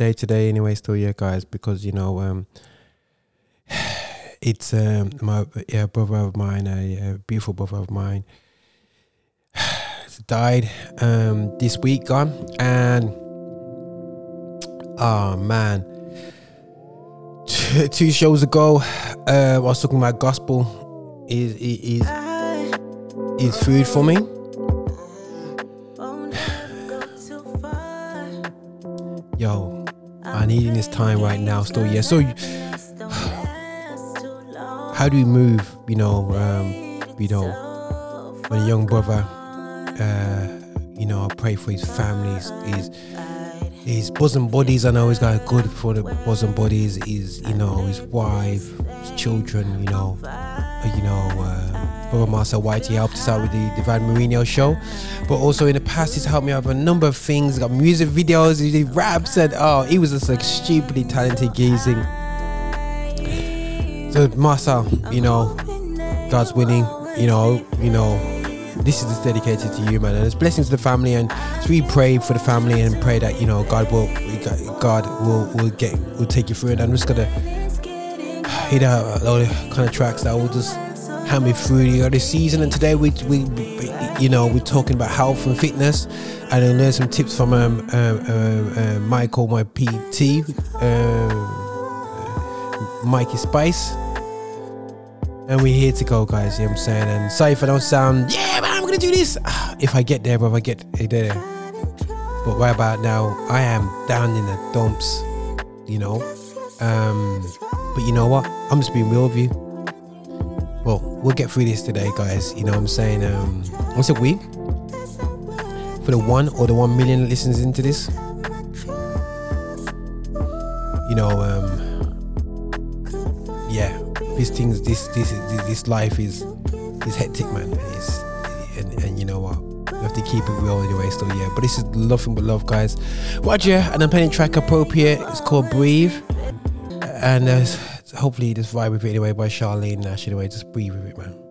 a to day. Anyway, still, yeah, guys, because you know, um, it's um, my yeah brother of mine, a, a beautiful brother of mine, died um this week gone, and oh man, two, two shows ago, uh, I was talking about gospel is is is food for me. Yo, I need in this time right now. Still, yeah. So, how do we move? You know, um, you know, when a young brother, uh, you know, I pray for his families, his his bosom buddies. I know he's got a good for the bosom bodies. His, you know, his wife, his children. You know, you know. Uh, Brother Marcel White, he helped us out with the Divine Mourinho show. But also in the past, he's helped me out with a number of things. Got music videos, he did raps, and oh, he was just like stupidly talented gazing. So Marcel, you know, God's winning, you know, you know, this is dedicated to you, man. And it's blessings to the family, and so we pray for the family and pray that you know God will, God will will get will take you through it. I'm just gonna hit a load of kind of tracks that will just me through know, this season. And today we, we, you know, we're talking about health and fitness, and I learned some tips from um, um, uh, Michael, my PT, uh, Mikey Spice. And we're here to go, guys. You know what I'm saying? And sorry if I don't sound, yeah, man, I'm gonna do this. Ah, If I get there, bro, if I get there. But right about now, I am down in the dumps, you know. Um, but you know what? I'm just being real with you well, we'll get through this today, guys. You know what I'm saying? Um, once a week for the one or the one million listens into this. You know, um, yeah, these things, this, this, this, this life is, is hectic, man. It's, and, and you know what? You have to keep it real anyway, still, yeah. But this is nothing but love, guys. Roger, and I'm playing track appropriate. It's called Breathe. And uh, hopefully this vibe with it anyway by Charlene Nash anyway. Just breathe with it, man.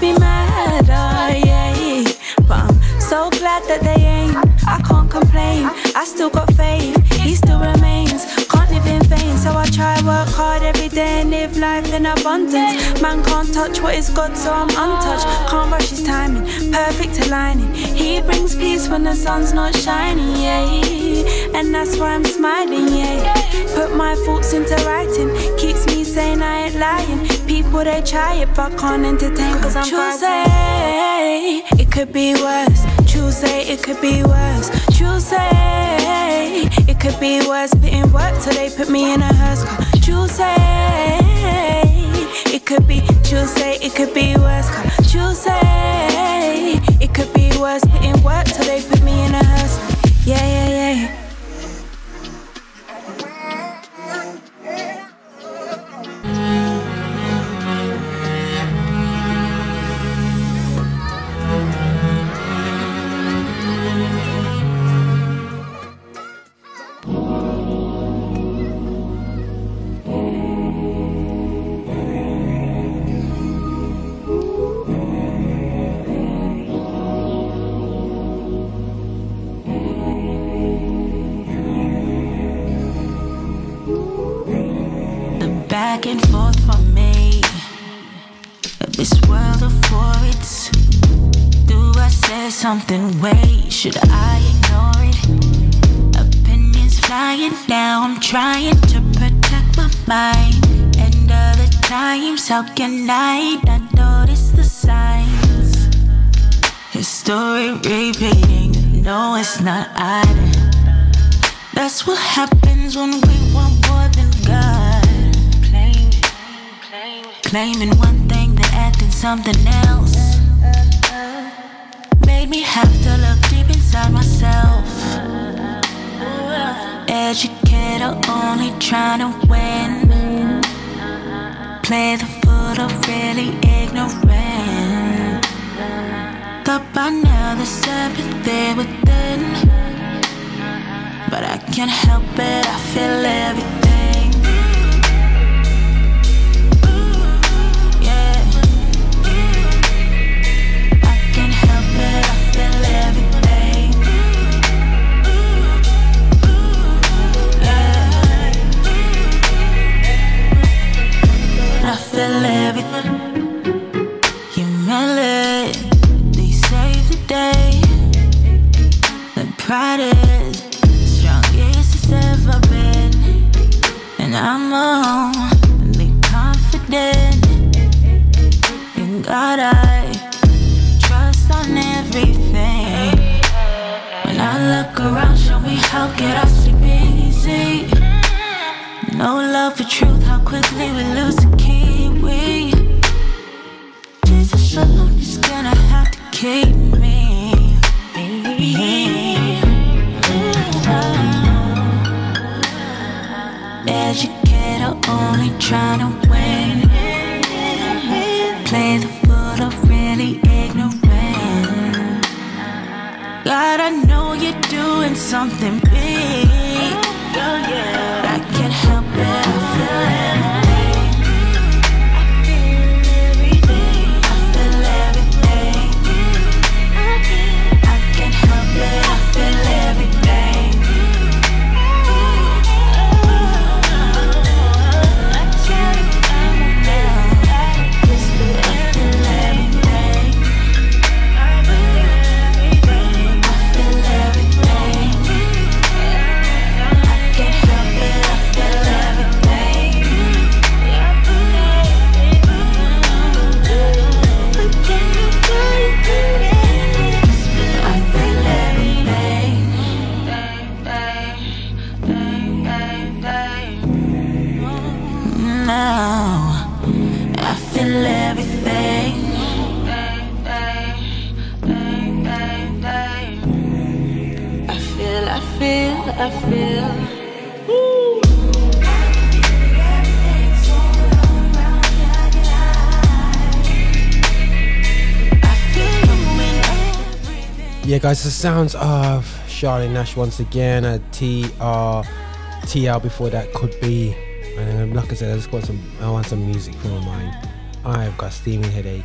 Be mad, oh yeah. But I'm so glad that they ain't. I can't complain. I still got faith. He still remains. Can't live in vain. So I try work hard every day and live life in abundance. Man can't touch what is God, so I'm untouched. Can't rush his timing. Perfect aligning. He brings peace when the sun's not shining, yeah. And that's why I'm smiling, yeah. Put my thoughts into writing. Keeps me saying I ain't lying. People they try it, but can't entertain cause I'm Tuesday, it could be worse. Tuesday, it could be worse. Tuesday, it could be worse. Putting work till they put me in a hearse. Tuesday, it could be Tuesday, it could be worse. Tuesday, it could be worse. Putting work till they put me in a hearse. Yeah, yeah, yeah. Back and forth for me. This world of words. Do I say something? Wait, should I ignore it? Opinions flying now. I'm trying to protect my mind. And other times, how can I not notice the signs? History repeating. No, it's not either. That's what happens when we Claiming one thing, then acting something else. Made me have to look deep inside myself. Educator only trying to win. Play the fool of really ignorant. Thought by now there's sympathy within. But I can't help it, I feel everything. Yeah. I feel everything. Humility save the day. The pride is strongest it's ever been. And I'm only confident in God. I trust on everything. When I look around, show me how could I sleep easy. No love for truth, how quickly we lose the kiwi. Jesus alone is gonna have to keep me. Educator only trying to win. Play the fool of really ignorant. God, I know you're doing something guys, the sounds of Charlotte Nash once again at TR, TL before that could be. Um, like I said, I just want some, I want some music from my mind. I've got a steaming headache.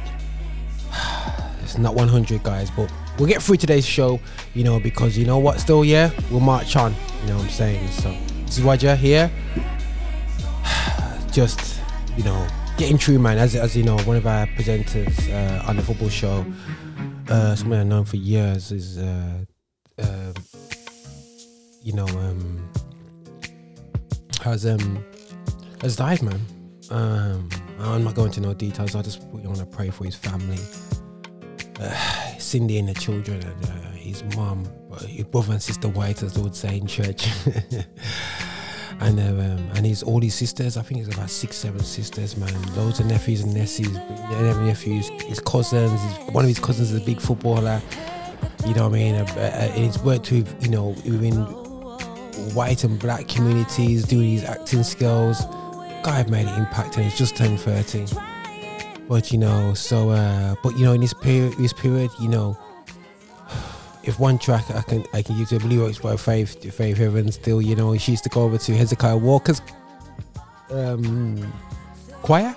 It's not 100, guys, but we'll get through today's show, you know, because you know what, still, yeah, we'll march on, you know what I'm saying? So, this is Roger here. Just, you know, getting through, man. As, as you know, one of our presenters uh, on the football show, uh, someone I've known for years, is, uh, um you know, um, has um, has died, man. Um, I'm not going into no details. I just want to pray for his family, uh, Cindy and the children, and uh, his mom, uh, his brother and sister White, as they would say in church, and uh, um, and his all his sisters. I think it's about six, seven sisters, man. Loads of nephews and nieces, nephews, his cousins. His, one of his cousins is a big footballer. You know what I mean? Uh, uh, and he's worked with you know within white and black communities, doing his acting skills. Guy made an impact, and he's just turned thirty. But you know, so uh, but you know, in this period, this period, you know, if one track I can I can use a Blue Rocks by Faith, Faith Heaven, still, you know, she used to go over to Hezekiah Walker's um, choir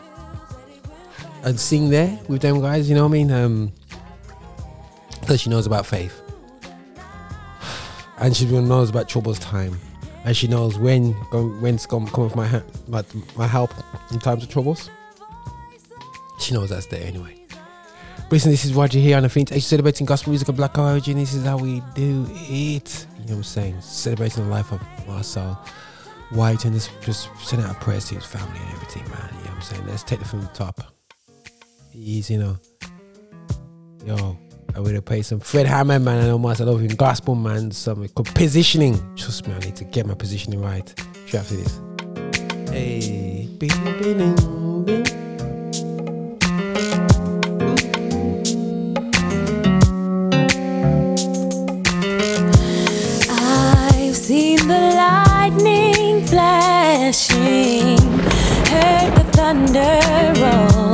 and sing there with them guys. You know what I mean? Um, because she knows about faith, and she knows about troubles time, and she knows when when's to come with my, my help in times of troubles. She knows that's there anyway. Listen, this is Roger here on the Finch Age celebrating gospel music of black origin. This is how we do it. You know what I'm saying? Celebrating the life of Marcel White and just, just sending out prayers to his family and everything, man. You know what I'm saying? Let's take it from the top. He's, you know, yo, I would have played some Fred Hammond, man. I know Marcel in gospel, man. Some positioning. Trust me, I need to get my positioning right. Straight after this. Hey, bing, bing, bing, heard the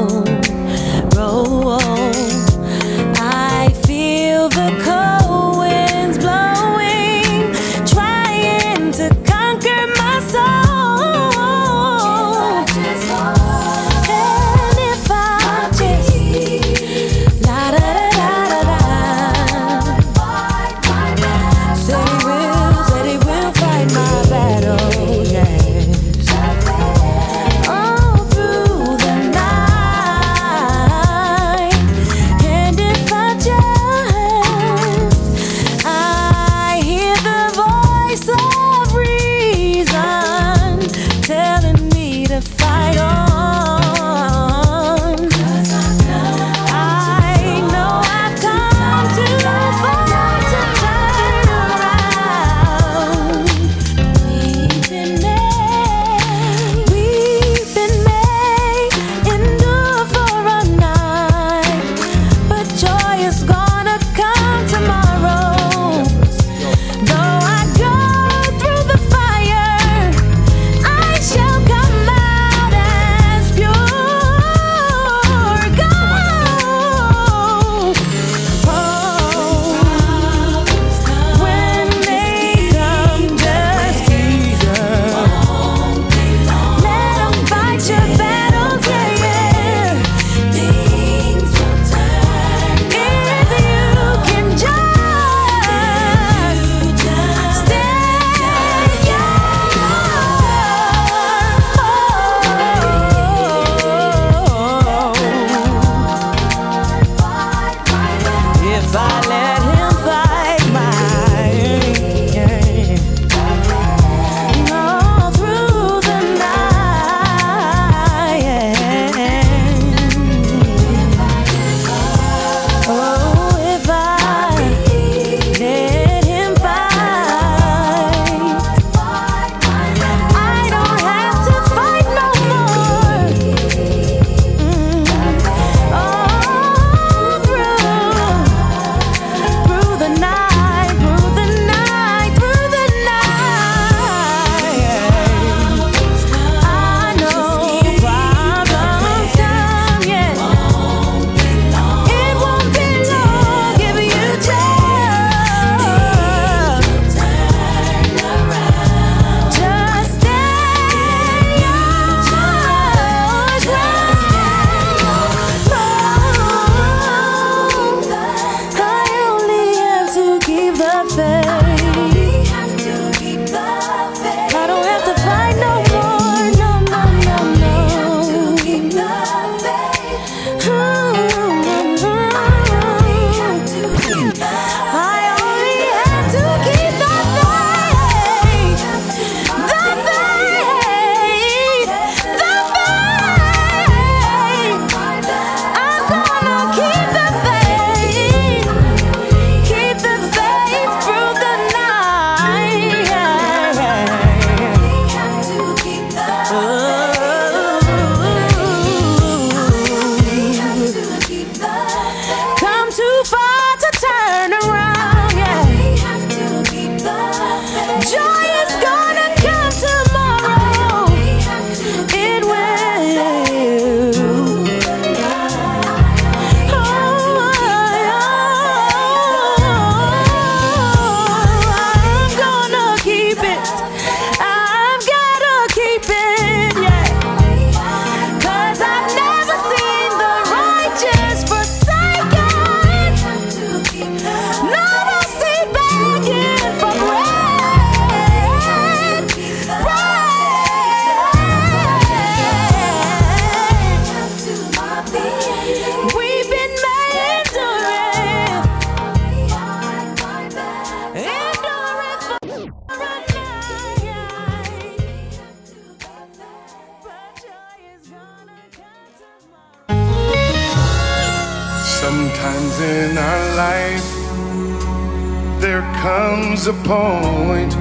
comes a point,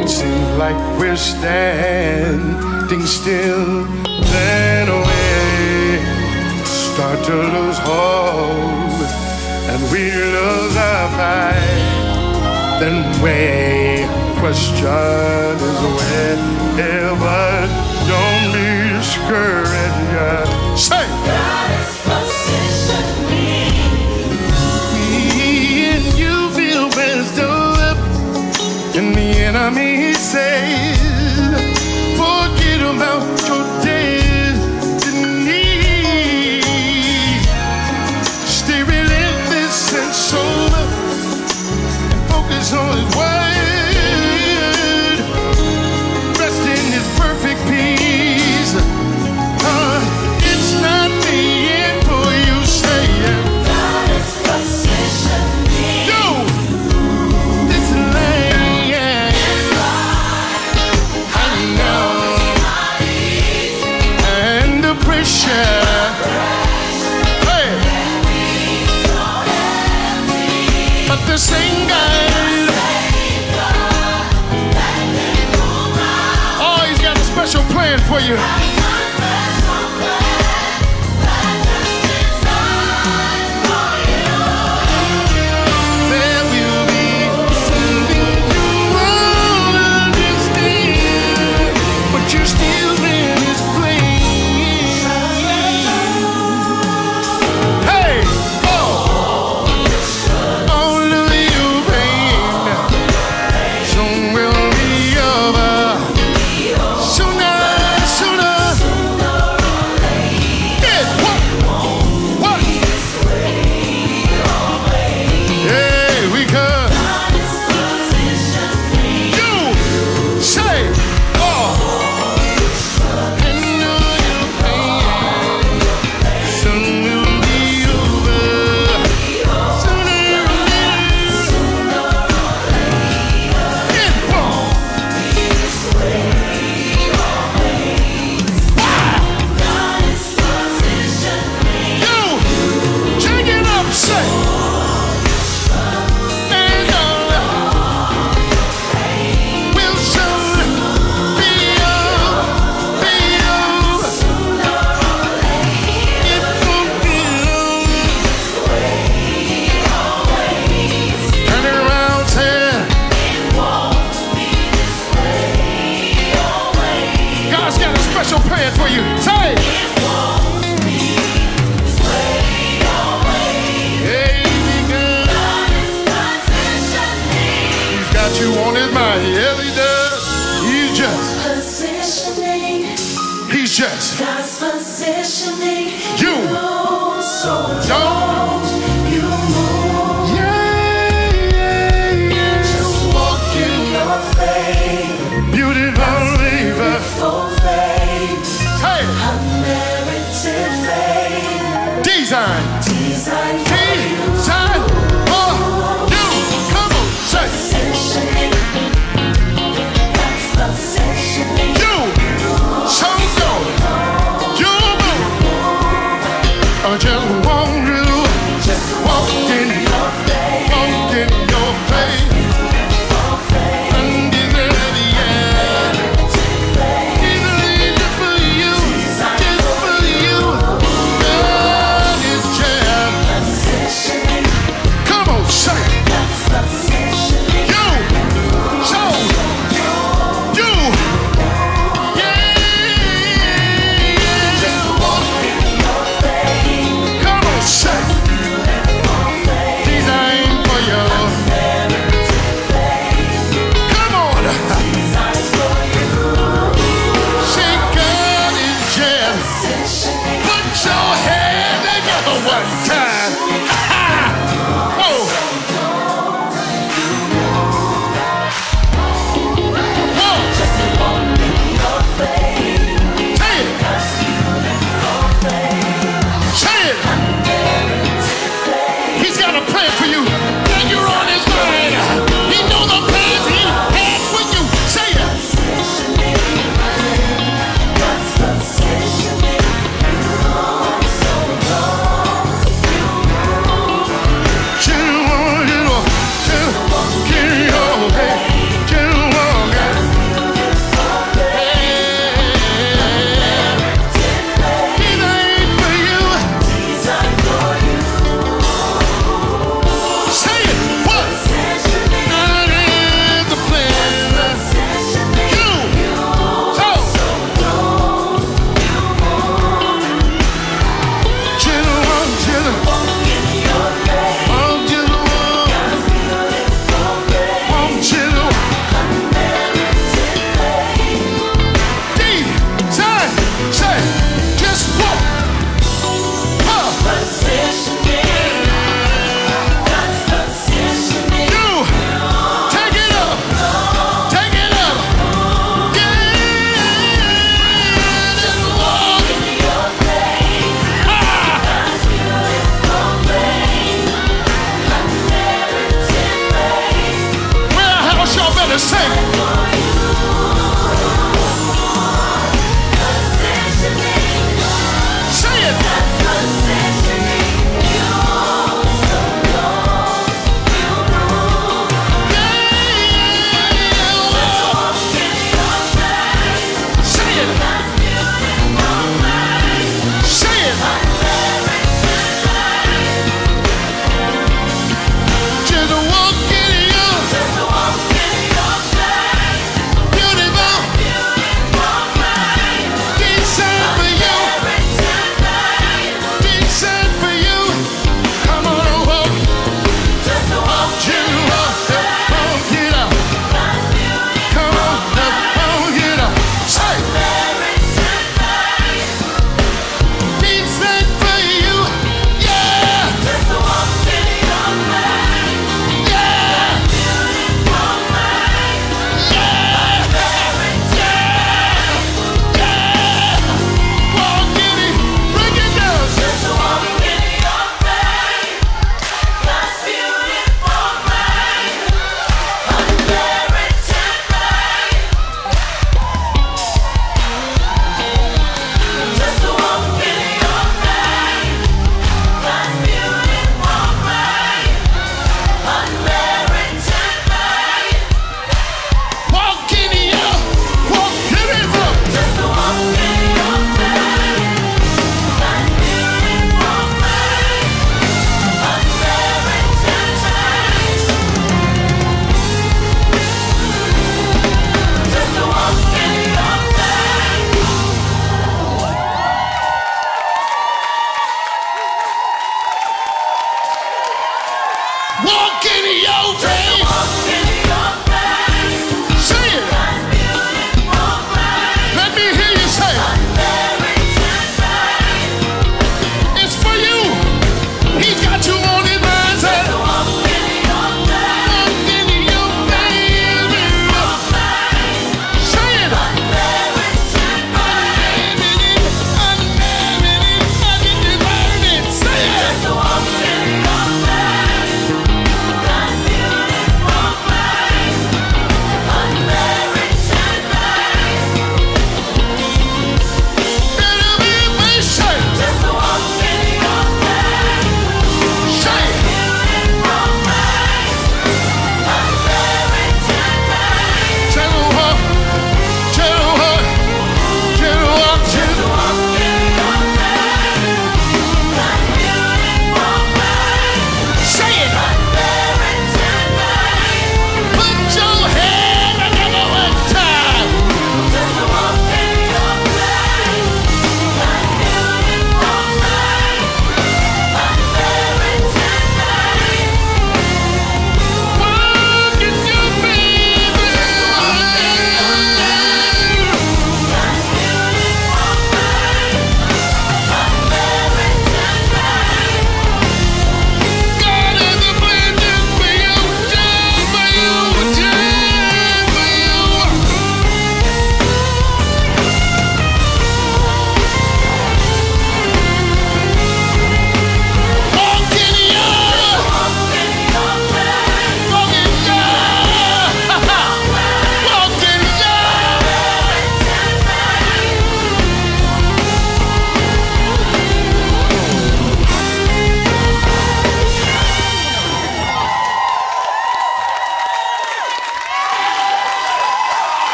it seems like we're standing still. Then we start to lose hope, and we lose our fight. Then we question is when ever Don't be discouraged. Say, God is close. you.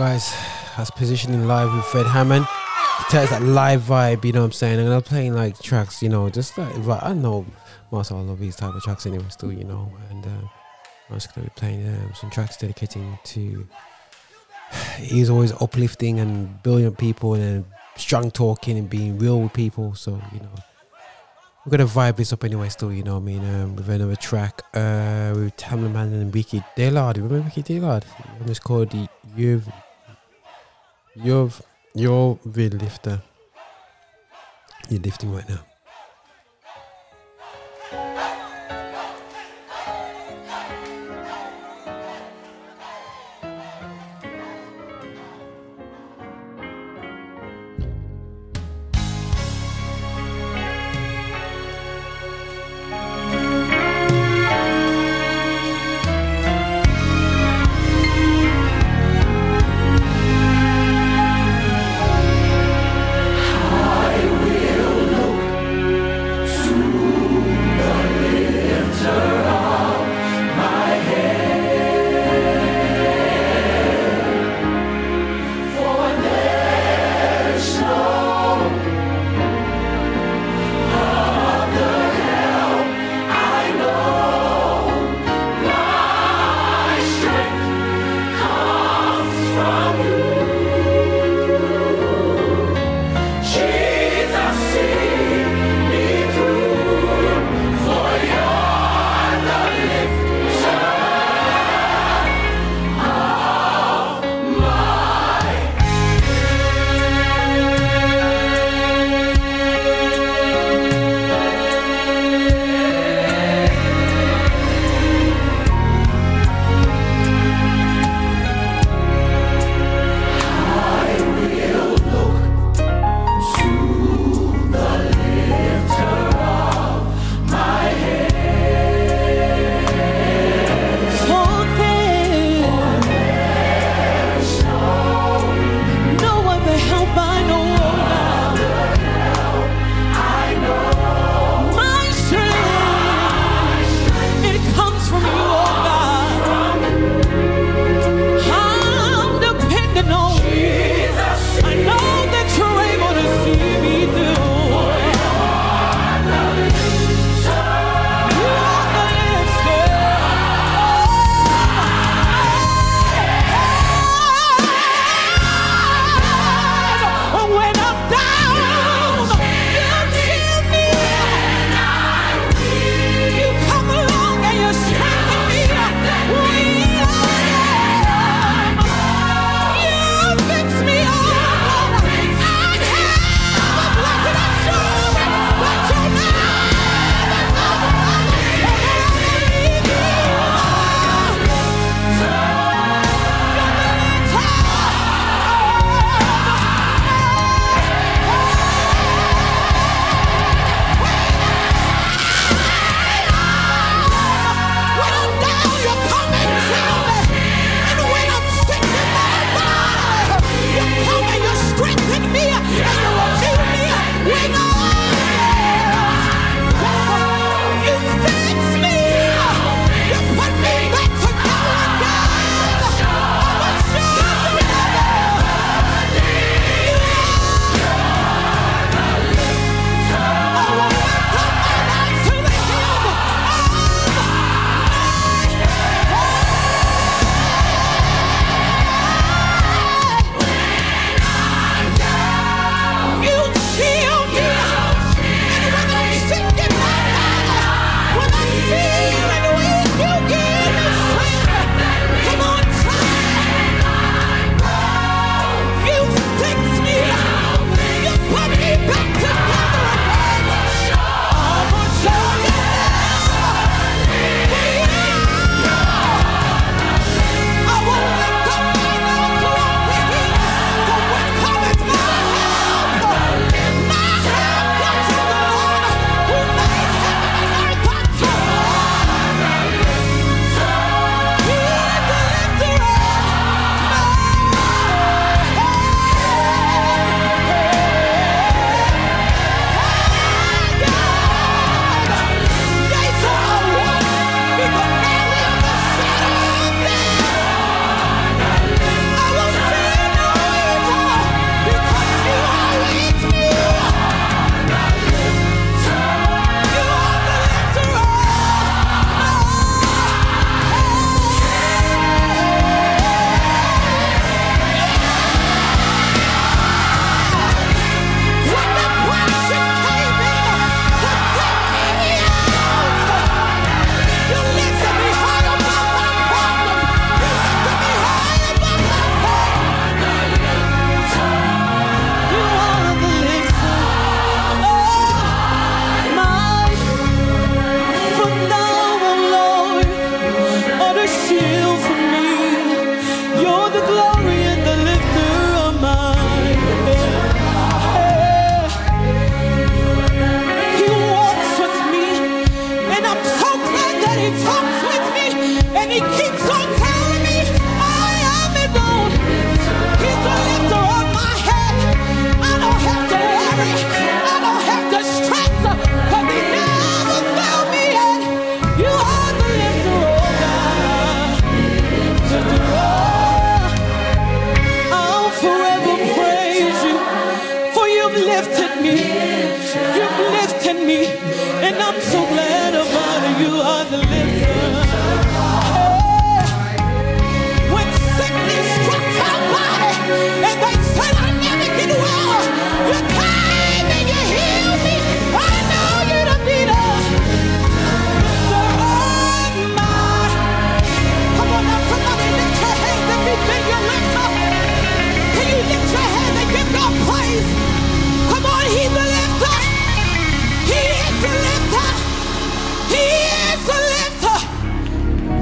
Guys, That's positioning live with Fred Hammond. Us that live vibe, you know what I'm saying? And I'm playing like tracks, you know, just like, I know most of all of these type of tracks anyway, still, you know. And uh, I'm just gonna be playing um, some tracks dedicating to. He's always uplifting and building people and strong talking and being real with people. So you know, we're gonna vibe this up anyway. Still, you know, I mean, um, with another track uh, with Tamela Mann and Ricky Dillard. Remember Ricky Dillard? And it's called the You've You've You're the lifter. You're lifting right now.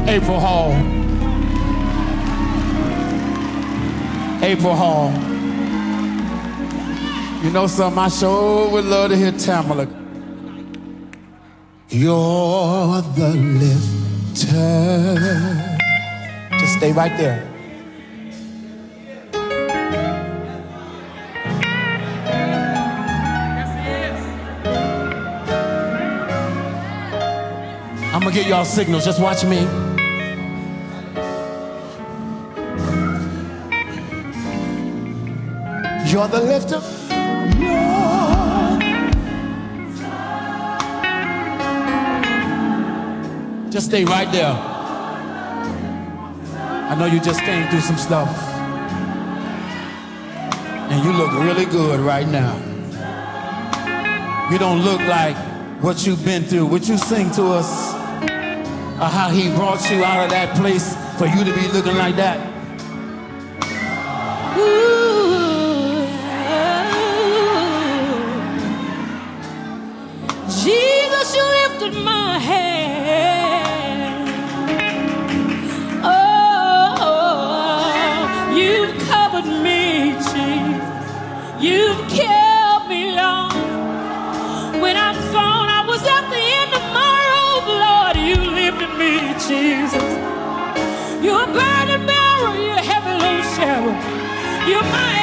April Hall. April Hall. You know something? I sure would love to hear Tamela. You're the lifter. Just stay right there. I'm gonna get y'all signals. Just watch me. You're the lifter. Just stay right there. I know you just came through some stuff. And you look really good right now. You don't look like what you've been through. Would you sing to us uh, how he brought you out of that place for you to be looking like that? You're my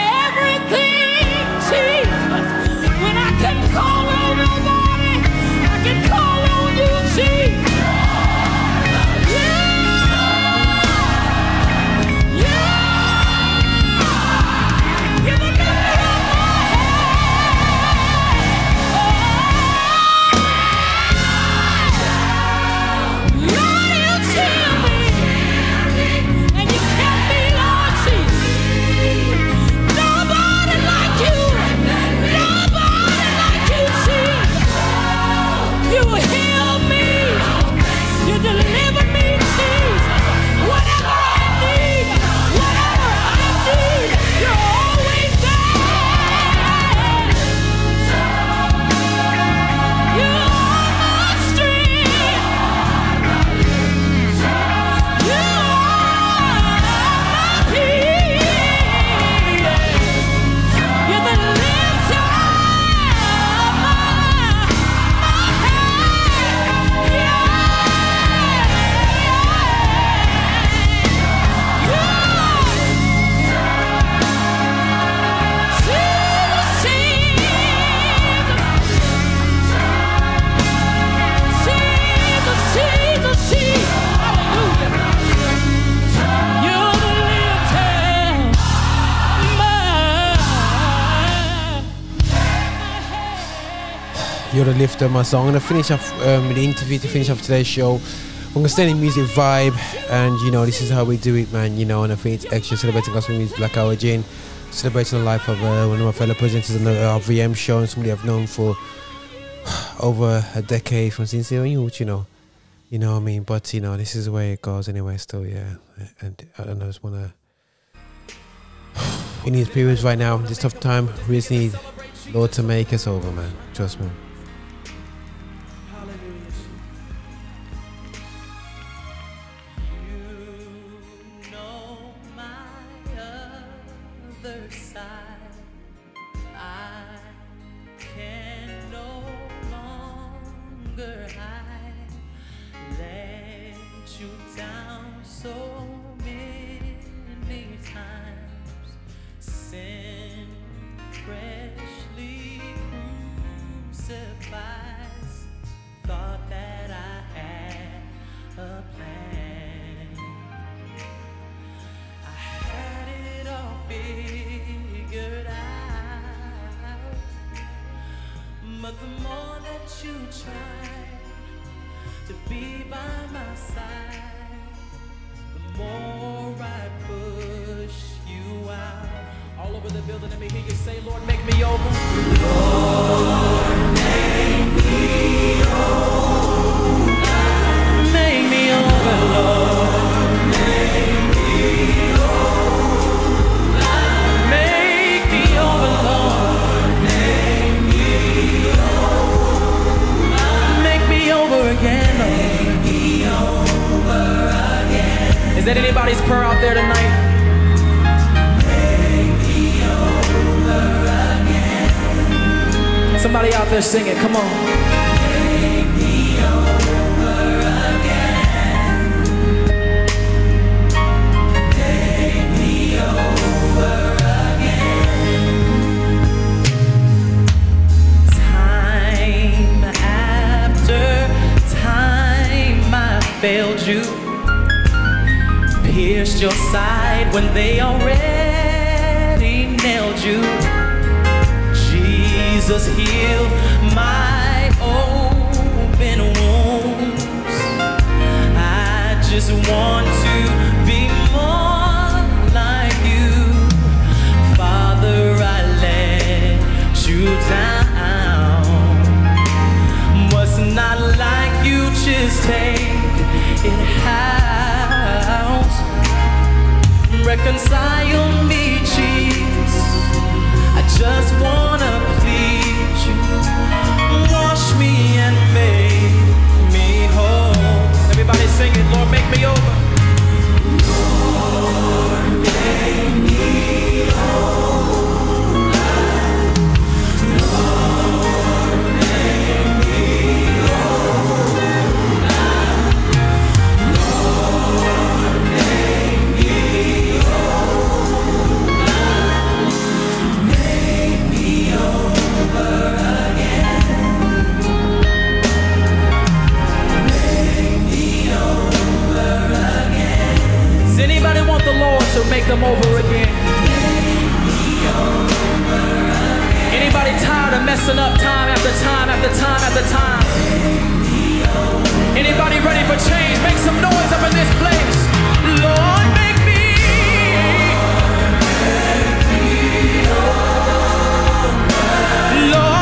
You're the lifter, my song. I'm gonna finish off um, the interview to finish off today's show. I'm gonna stay in music vibe, and you know this is how we do it, man. You know, and I think it's extra celebrating gospel music, Black Hour Jane, celebrating the life of uh, one of my fellow presenters on the uh, VM show, and somebody I've known for over a decade from since they were youth, you know. You know what I mean? But you know, this is the way it goes anyway. Still, yeah. And I don't know, I just wanna. In these periods right now, this tough time, we just need Lord to make us over, man. Trust me. I can no longer hide. Let you down so many times. Sin freshly crucifies. Thought you try to be by my side, the more I push you out. All over the building, let me hear you say, Lord, make me over. Make me over, Lord. Prayer out there tonight? Somebody out there singing, come on. Me over again. Take me over again. Time after time I failed you. Pierced your side when they already nailed you. Jesus heal my open wounds. I just want to be more like you. Father, I let you down. Must not like you, just take it out. Reconcile me, Jesus. I just wanna please you. Wash me and make me whole. Everybody sing it, Lord, make me over. Does the Lord to make them over again? Anybody tired of messing up time after time after time after time? Anybody ready for change? Make some noise up in this place. Lord, make me. Lord,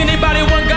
anybody want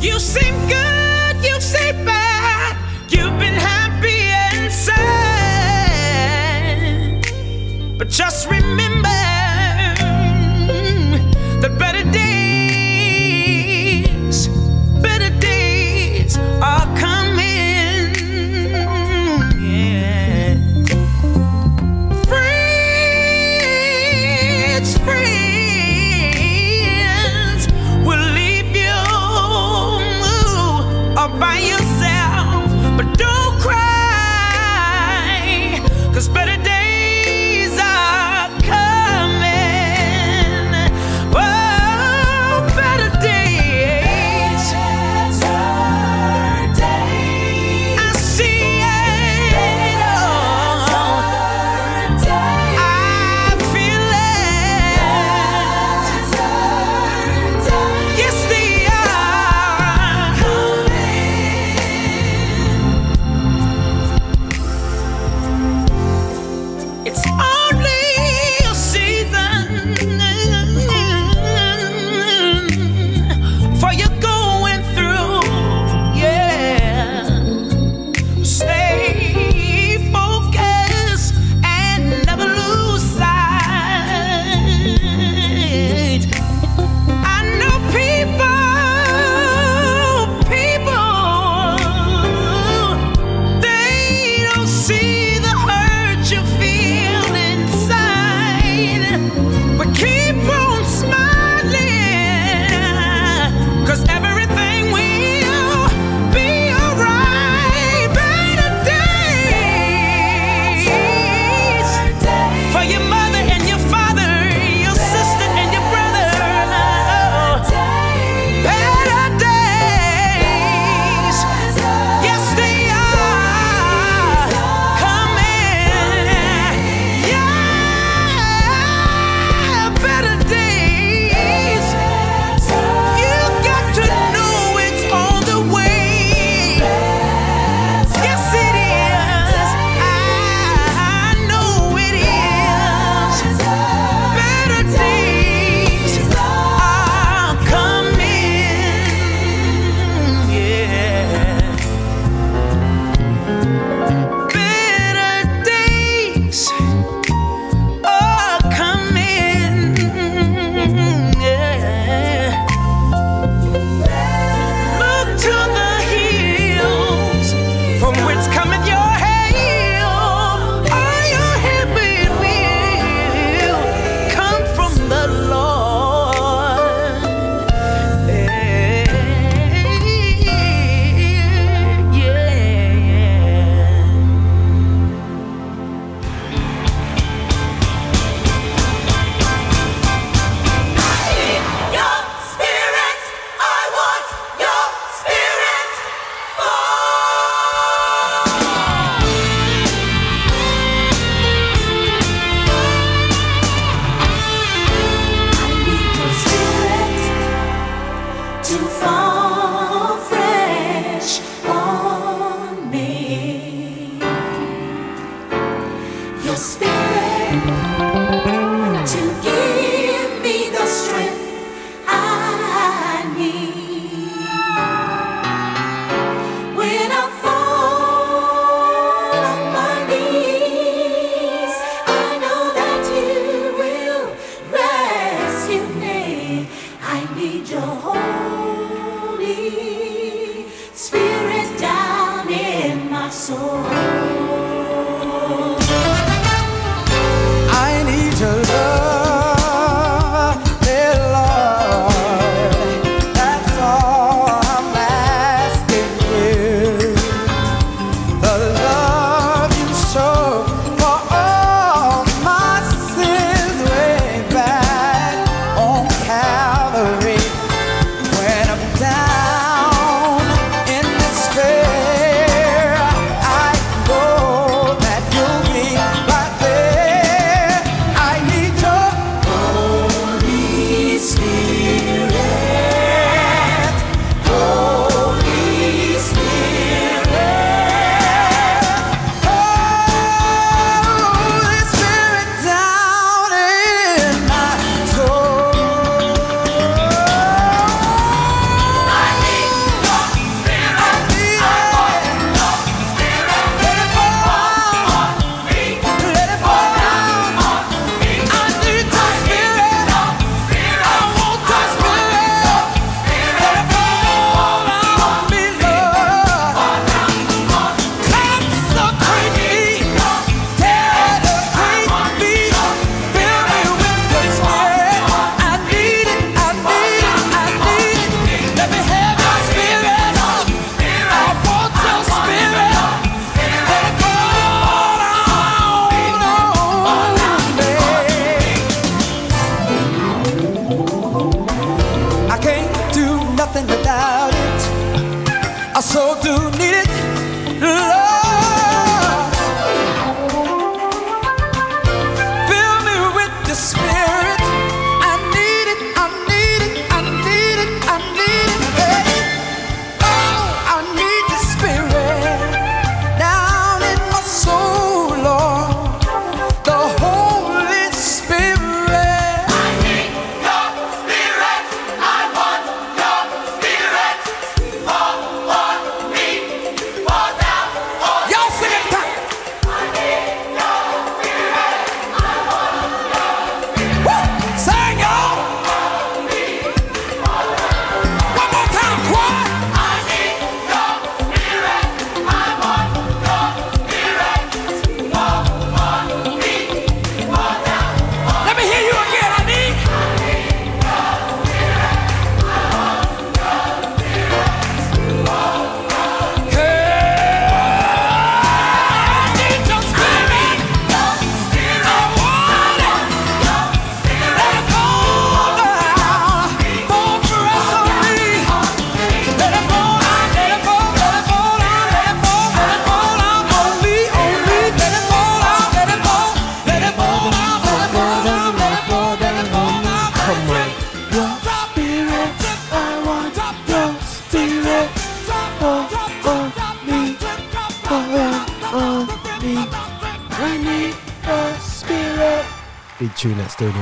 You seem good.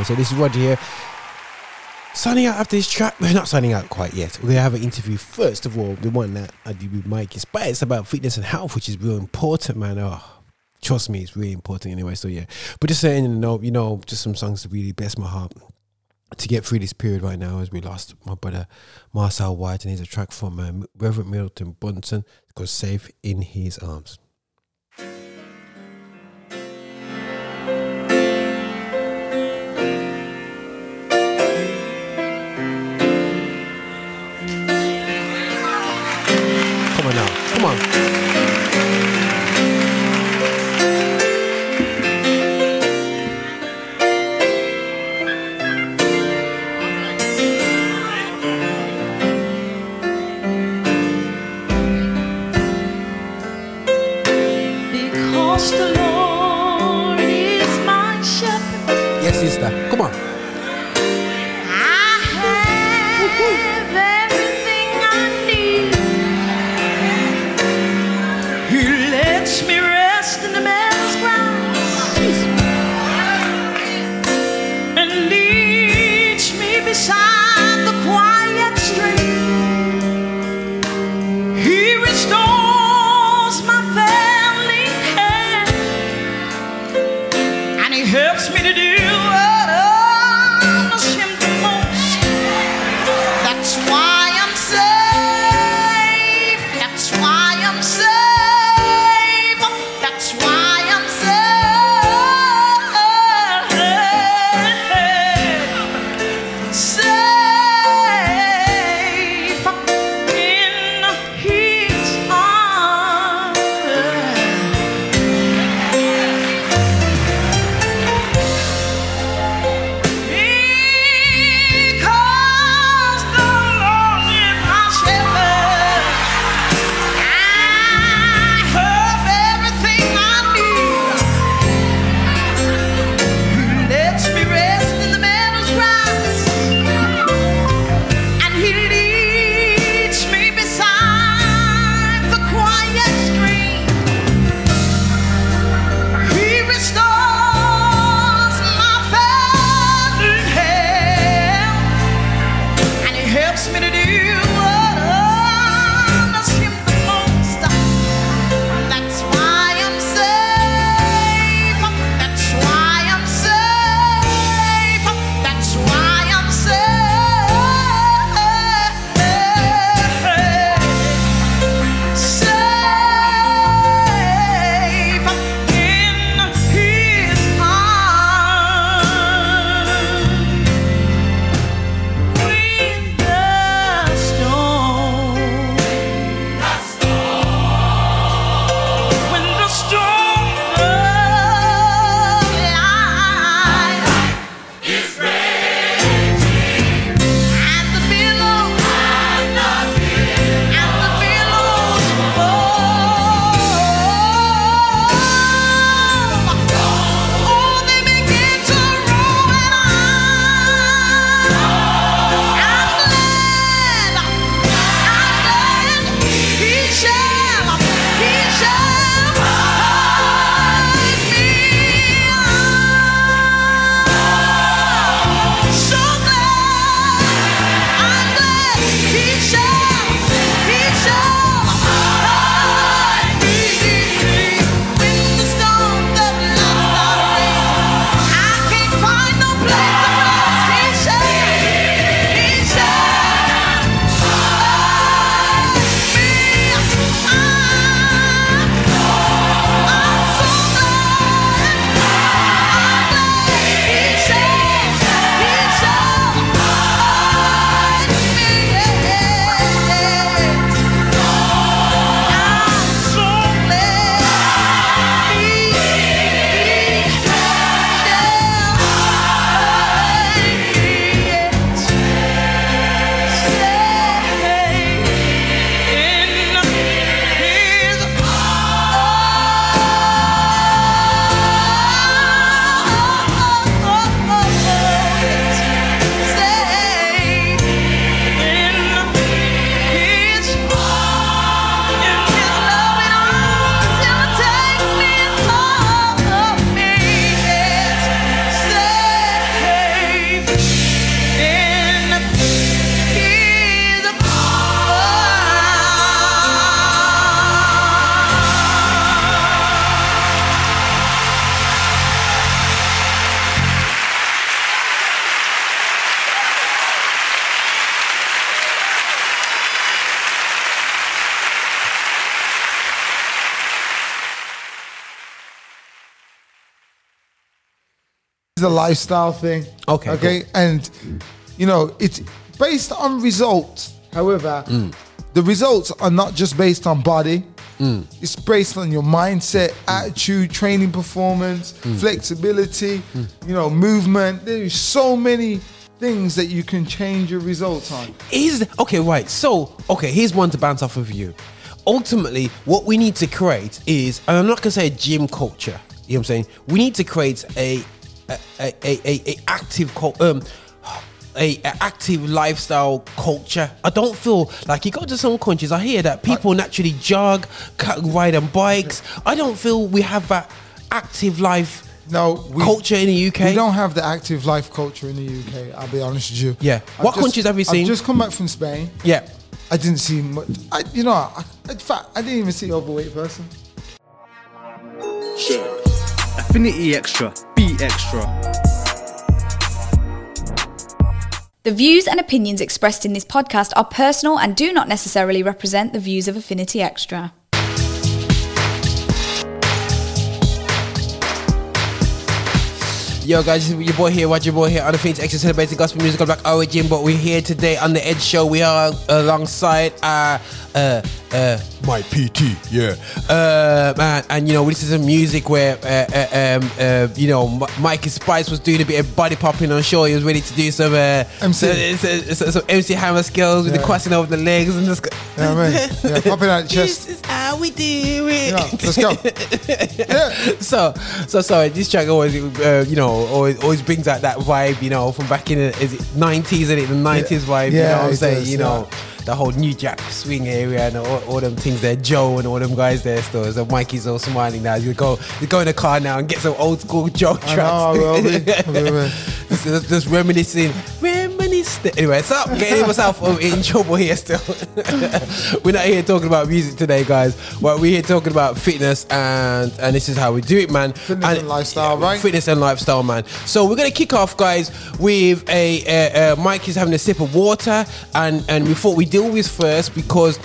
So this is Roger here. Signing out after this track. We're not signing out quite yet. We're gonna have an interview first of all, the one that I did with Mike. It's but it's about fitness and health, which is real important, man. Oh, trust me, it's really important anyway. So yeah. But just saying, you know, you know, just some songs that really bless my heart to get through this period right now as we lost my brother Marcel White and here's a track from um, Reverend Milton Brunson it's called Safe in His Arms. Come on. Lifestyle thing. Okay, Okay. And you know, it's based on results. However, Mm. the results are not just based on body. Mm. It's based on your mindset, attitude, training performance, Mm. flexibility, you know, movement. There's so many things that you can change your results on. Is okay, right. So, okay, here's one to bounce off of you. Ultimately, what we need to create is, and I'm not gonna say a gym culture. You know what I'm saying? We need to create a a a, a, a, a active um a, a active lifestyle culture. I don't feel like you go to some countries. I hear that people naturally jog, ca- ride on bikes. I don't feel we have that active life no culture in the UK. We don't have the active life culture in the UK. I'll be honest with you. Yeah. I've What countries have you seen? I've just come back from Spain. Yeah. I didn't see much. I, you know, I, in fact, I didn't even see an overweight person. Affinity Extra. Be extra. The views and opinions expressed in this podcast are personal and do not necessarily represent the views of Affinity Extra. Yo, guys, this is your boy here, Roger Boy here on the Phoenix Extra celebrating gospel music of Black Origin. But we're here today on the Edge Show. We are alongside uh, uh, uh, my PT, yeah, uh, man. And you know, this is a music where, uh, uh, um, uh, you know, M- Mikey Spice was doing a bit of body popping on show. He was ready to do some uh, MC. some, some, some MC Hammer skills with the crossing over the legs and just. Yeah, man. Yeah, popping out the chest. This is how we do it. Yeah, let's go. so, so sorry. This track always, uh, you know, always, always brings out that vibe, you know, from back in the is it nineties and it the nineties vibe. you know what I'm saying? does, you know, the whole New Jack swing area and all, all them things there. Joe and all them guys there still. So Mikey's all smiling now. You go, you go in the car now and get some old school Joe I tracks. know, I will be. I will be. just, just, just reminiscing, reminiscing. Anyway, stop getting myself in trouble here. Still, we're not here talking about music today, guys. Well, we're here talking about fitness, and and this is how we do it, man. Fitness and lifestyle, right? Fitness and lifestyle, man. So we're gonna kick off, guys, with a uh, uh, Mike is having a sip of water, and and we thought we deal with first because.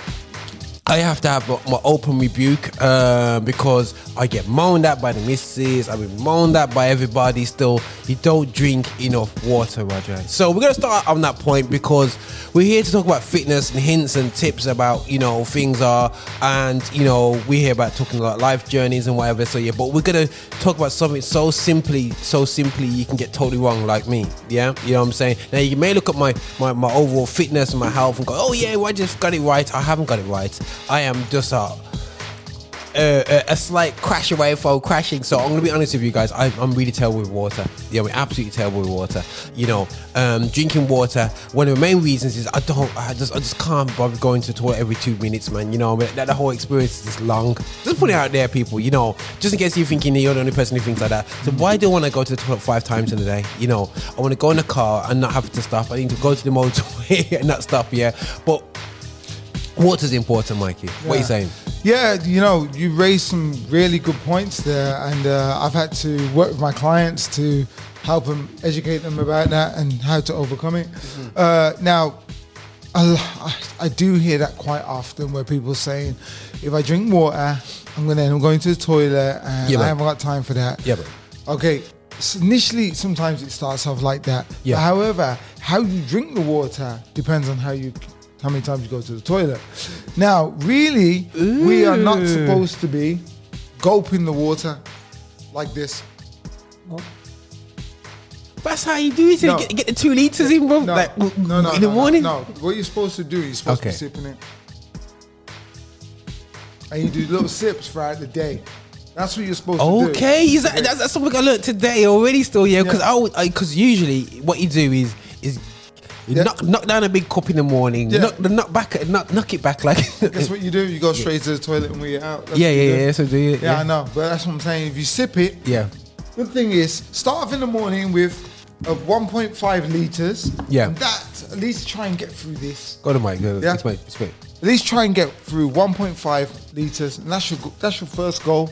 I have to have my, open rebuke uh, because I get moaned at by the missus. I've been moaned at by everybody. Still, you don't drink enough water, Roger. So we're gonna start on that point because we're here to talk about fitness and hints and tips about you know things are, and you know we hear about talking about life journeys and whatever. So yeah, but we're gonna talk about something so simply, so simply you can get totally wrong, like me. Yeah, you know what I'm saying. Now you may look at my my, my overall fitness and my health and go, oh yeah, well, I just got it right. I haven't got it right. I am just a a, a, slight crash away from crashing. So I'm gonna be honest with you guys. I, I'm really terrible with water. Yeah, I'm absolutely terrible with water. You know, um, drinking water. One of the main reasons is I don't. I just I just can't bother going to the toilet every two minutes, man. You know, that the whole experience is just long. Just put it out there, people. You know, just in case you're thinking you're the only person who thinks like that. So why do I want to go to the toilet five times in a day? You know, I want to go in the car and not have to stop. I need to go to the motorway and not stop. Yeah, but water's important, Mikey. What are you saying? Yeah, you know, you raised some really good points there, and uh, I've had to work with my clients to help them educate them about that and how to overcome it. Mm-hmm. Uh, now, I, I- do hear that quite often where people saying, if I drink water, I'm gonna I'm going to the toilet and Yeah, I haven't got time for that. Yeah, man. Okay. So initially, sometimes it starts off like that. Yeah. But however, how you drink the water depends on how you how many times you go to the toilet. Now, really, we are not supposed to be gulping the water like this. That's how you do it. You No. get, get the two liters in, bro. No, like, no, no, in no, the morning. No, no. What you're supposed to do, you're supposed Okay. to be sipping it. And you do little sips throughout the day. That's what you're supposed to do. Okay, is that, that's, that's something I learned today already. Still, yeah, because I because usually what you do is is you knock, knock down a big cup in the morning, Yeah. knock, knock back, knock, knock it back like. that's what you do? You go straight to the toilet and we out. That's Yeah, yeah, yeah, So what you do, Yeah, yeah. I know, but that's what I'm saying. If you sip it, yeah, The thing is, start off in the morning with a 1.5 liters. Yeah. And that, at least try and get through this. go to Mike. Go, Yeah. It's Mike. It's Mike. At least try and get through 1.5 liters, and that's your that's your first goal.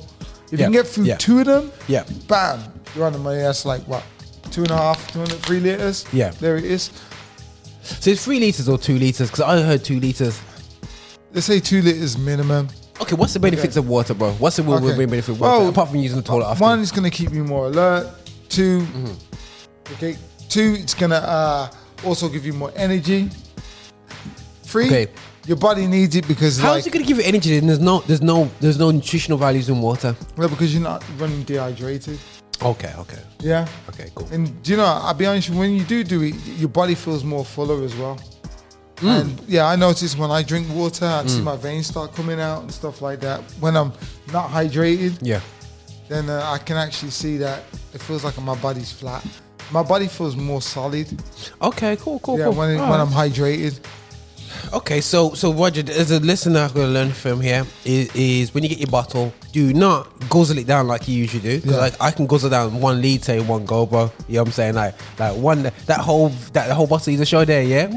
If Yeah, you can get through yeah. two of them, Yeah. bam, you're on the money. That's like what, two and half, two and a- three liters. Yeah. there it is. So it's three liters or two liters? Because I heard two liters. Let's say two liters minimum. Okay, what's the benefits of water, bro? What's the real Okay. benefit of water Well, apart from using the toilet after? One is going to keep you more alert. 2 Mm-hmm. Okay. Two, it's gonna uh, also give you more energy. Three, Okay. your body needs it because How like is it going to give you energy? And there's no, there's no, there's no nutritional values in water. well, because you're not running dehydrated. Okay, okay, Yeah. okay, cool. And do you know, I'll be honest, when you do do it, your body feels more fuller as well. Mm. And yeah, I notice when I drink water, I see my veins start coming out and stuff like that. When I'm not hydrated, Yeah. then uh, I can actually see that it feels like my body's flat. My body feels more solid. Okay, cool, cool, yeah, cool. when, it, when right. I'm hydrated. Okay, so so Roger, as a listener, I'm gonna learn from here is, is when you get your bottle, do not guzzle it down like you usually do. Because Yeah. like I can guzzle down one liter in one go, bro. You know what I'm saying? Like like one that whole that whole bottle is a show there, yeah.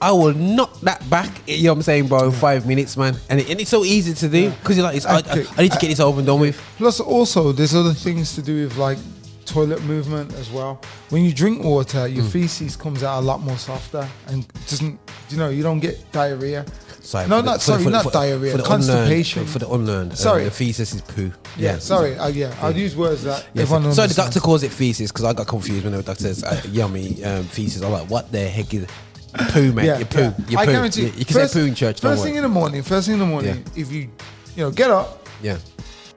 I will knock that back. You know what I'm saying, bro? In five minutes, man. And, it, and it's so easy to do because you're like, it's, I, I, I need to get this over and done with. Plus, also, there's other things to do with like toilet movement as well. When you drink water, your Mm. feces comes out a lot more softer and doesn't. You know, you don't get diarrhea. Sorry, no, not the- sorry, for not for- diarrhea. for the constipation. Unlearned, for the unlearned, Sorry. uh, the feces is poo. yeah, sorry. Uh, yeah, I'll use words that Yeah, everyone so, so the doctor calls it feces because I got confused when the doctor says uh, yummy um, feces. I'm like, what the heck is poo, man? you poo. yeah. You I poo. guarantee. You, you can first, say poo in church. First thing worry. in the morning. First thing in the morning. If you, you know, get up, Yeah.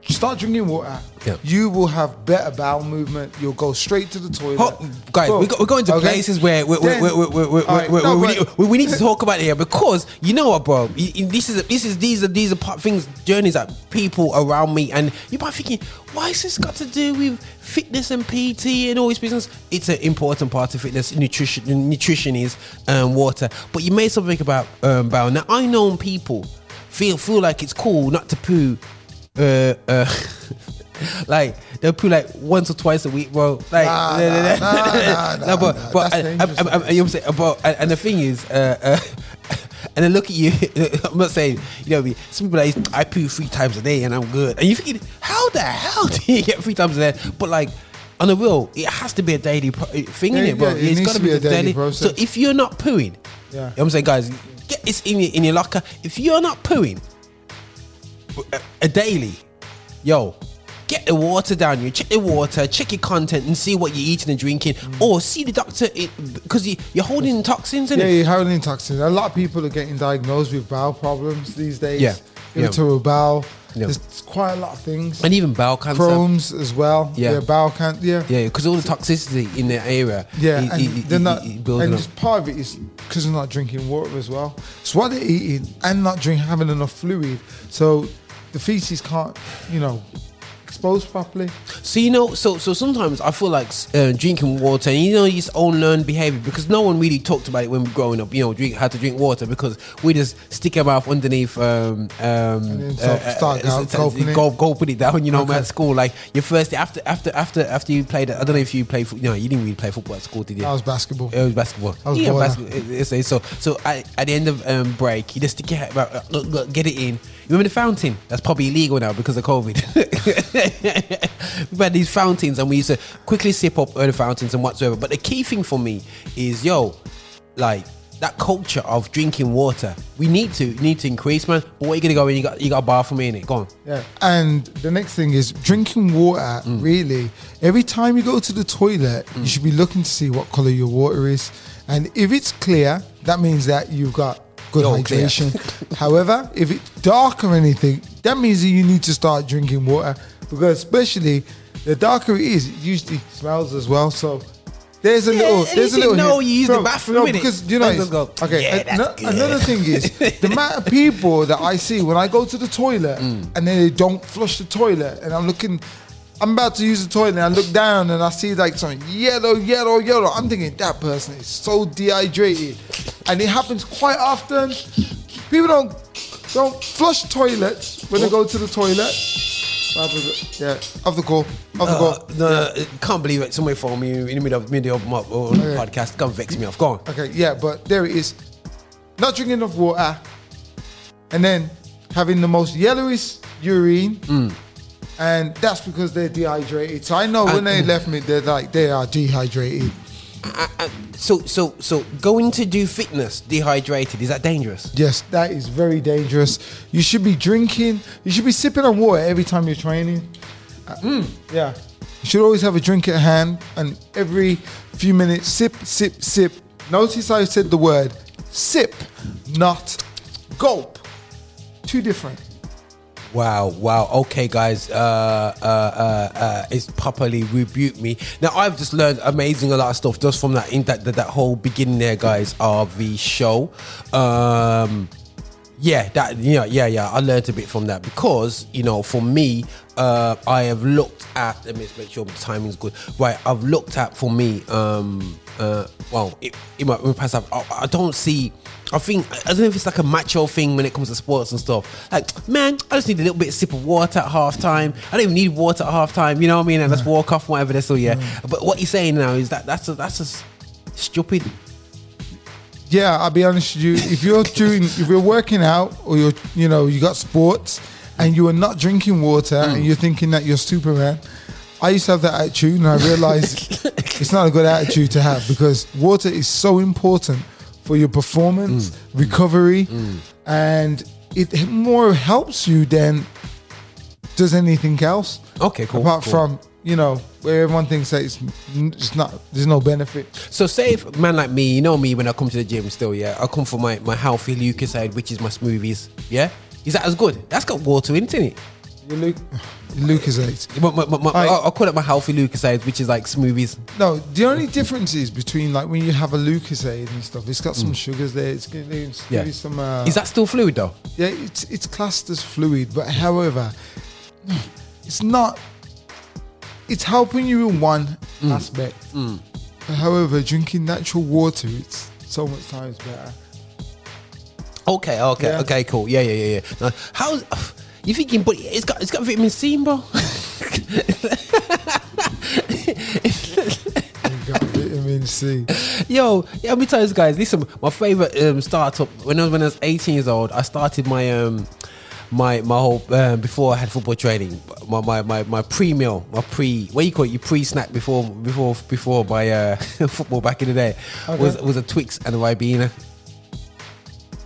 start drinking water. You will have better bowel movement. You'll go straight to the toilet. Ho- guys, Boom. we go, we're going to Okay? places where we, we, we, we, we, we, we, no, we, but- need, we, we need to talk about it here because you know what, bro? This is this is these are these are part things journeys that people around me and you might be thinking, why is this got to do with fitness and PT and all this business? It's an important part of fitness. Nutrition, nutrition is um, water. But you made something about um, bowel. Now I know people feel feel like it's cool not to poo. Uh, uh, like they'll poo like once or twice a week, bro. Like, Nah, nah, nah, nah, no, but nah, but I, you know what I'm? But and, the thing is, uh, uh, and then look at you. I'm not saying you know. what I mean? Some people like I poo three times a day and I'm good. And you thinking, how the hell do you get three times a day? But like. On the real, it has to be a daily pro- thing in it, bro. yeah, it it's needs got to be, a a daily daily. process. So if you're not pooing, Yeah. you know what I'm saying, guys, get this in your in your locker. If you're not pooing a, a daily, yo, get the water down. You check the water, check your content, and see what you're eating and drinking, or see the doctor because you, you're holding toxins in Yeah, it. you're holding toxins. A lot of people are getting diagnosed with bowel problems these days. Yeah, yeah. Irritable bowel. Yeah. There's quite a lot of things. And even bowel cancer. Crohn's as well. Yeah. Yeah, bowel cancer. Yeah. Yeah, because all the toxicity in the area. Yeah, it- and it- it- they're not, it- it building and just part of it is because they're not drinking water as well. So what they're eating and not drink having enough fluid, so the feces can't, you know, expose properly. So you know, so so sometimes I feel like uh, drinking water, and you know, it's own learned behavior because no one really talked about it when we were growing up. You know, drink how to drink water because we just stick our mouth underneath, um, um, then start- start uh, gulp- go go put it down. You know, Okay. at school like your first day after after after after you played. I don't know if you played. You know, you didn't really play football at school, did you? That was basketball. It was basketball. I was yeah, basketball. So so at, at the end of um, break, you just stick your head, uh, look, get it in. You remember the fountain? That's probably illegal now because of COVID. We've had these fountains and we used to quickly sip up other fountains and whatsoever. But the key thing for me is, yo, like that culture of drinking water. We need to need to increase, man. But what are you gonna go in? You got you got a bathroom in it. Go on. Yeah. And the next thing is drinking water, Mm. really. Every time you go to the toilet, you should be looking to see what color your water is. And if it's clear, that means that you've got good You're clear. hydration. However, if it's dark or anything, that means that you need to start drinking water because especially the darker it is, it usually smells as well. So there's a Yeah, little, there's a little. hint. you use the bathroom, no, because you know. Okay, "Yeah, ano- that's good." another thing is the amount of people that I see when I go to the toilet Mm. and then they don't flush the toilet, and I'm looking. I'm about to use the toilet and I look down and I see like something yellow, yellow, yellow. I'm thinking that person is so dehydrated. And it happens quite often. People don't don't flush toilets when they go to the toilet. Yeah, off the call. Off the Uh, call. no, no, can't believe it. Somebody phone me in the middle of middle of my the Okay. podcast. Come vex me off. Go on. Okay, yeah, but there it is. Not drinking enough water, and then having the most yellowish urine, Mm. And that's because they're dehydrated. So I know when they left me, they're like they are dehydrated. So so so going to do fitness dehydrated is that dangerous? Yes, that is very dangerous. You should be drinking. You should be sipping on water every time you're training. Uh, Mm. Yeah, You should always have a drink at hand, and every few minutes, sip, sip, sip. Notice I said the word sip, not gulp. Two different. Wow, wow. Okay, guys, uh, uh, uh, uh, it's properly rebuked me. Now, I've just learned amazing a lot of stuff just from that in that that, that whole beginning there, guys, of the show. Um, yeah, that yeah, yeah, yeah. I learned a bit from that because you know, for me, uh, I have looked at. Let me just make sure the timing's good. Right, I've looked at for me. Um, uh, well, it, in my, in my past, I, I don't see. I think I don't know if it's like a macho thing when it comes to sports and stuff. Like, man, I just need a little bit of sip of water at halftime. I don't even need water at halftime. You know what I mean? And let's walk off whatever that's all. Yeah. But what you're saying now is that that's a, that's a stupid. Yeah, I'll be honest with you. If you're doing, if you're working out or you're, you know, you got sports and you are not drinking water and mm. you're thinking that you're Superman, I used to have that attitude and I realized it's not a good attitude to have because water is so important for your performance, mm. recovery, mm. and it more helps you than does anything else. Okay, cool. Apart cool. from you know where everyone thinks that it's n- just not, there's no benefit. So say if a man like me, you know me when I come to the gym still, yeah, I come for my, my healthy Lucozade, which is my smoothies, yeah? Is that as good? That's got water in it, innit? Your Luke, Lucozade. My, my, my, my, I, I call it my healthy Lucozade, which is like smoothies. No, the only difference is between like when you have a Lucozade and stuff. It's got some sugars there. It's gonna Mm. Yeah. give you some. Uh, Is that still fluid though? Yeah, it's it's classed as fluid, but however, it's not. It's helping you in one Mm. aspect. But however, drinking natural water, it's so much times better. Okay, okay, Yeah. okay, cool. Yeah, yeah, yeah, yeah. Now, how you thinking? But it's got it's got vitamin C, bro. You got vitamin C. Yo, yeah, let me tell you guys. Listen, my favorite um, startup when I was when I was 18 years old, I started my um my my whole um, before I had football training. My my my, my pre meal, my pre what you call it, your pre snack before before before my uh, football back in the day was was a Twix and a Ribena.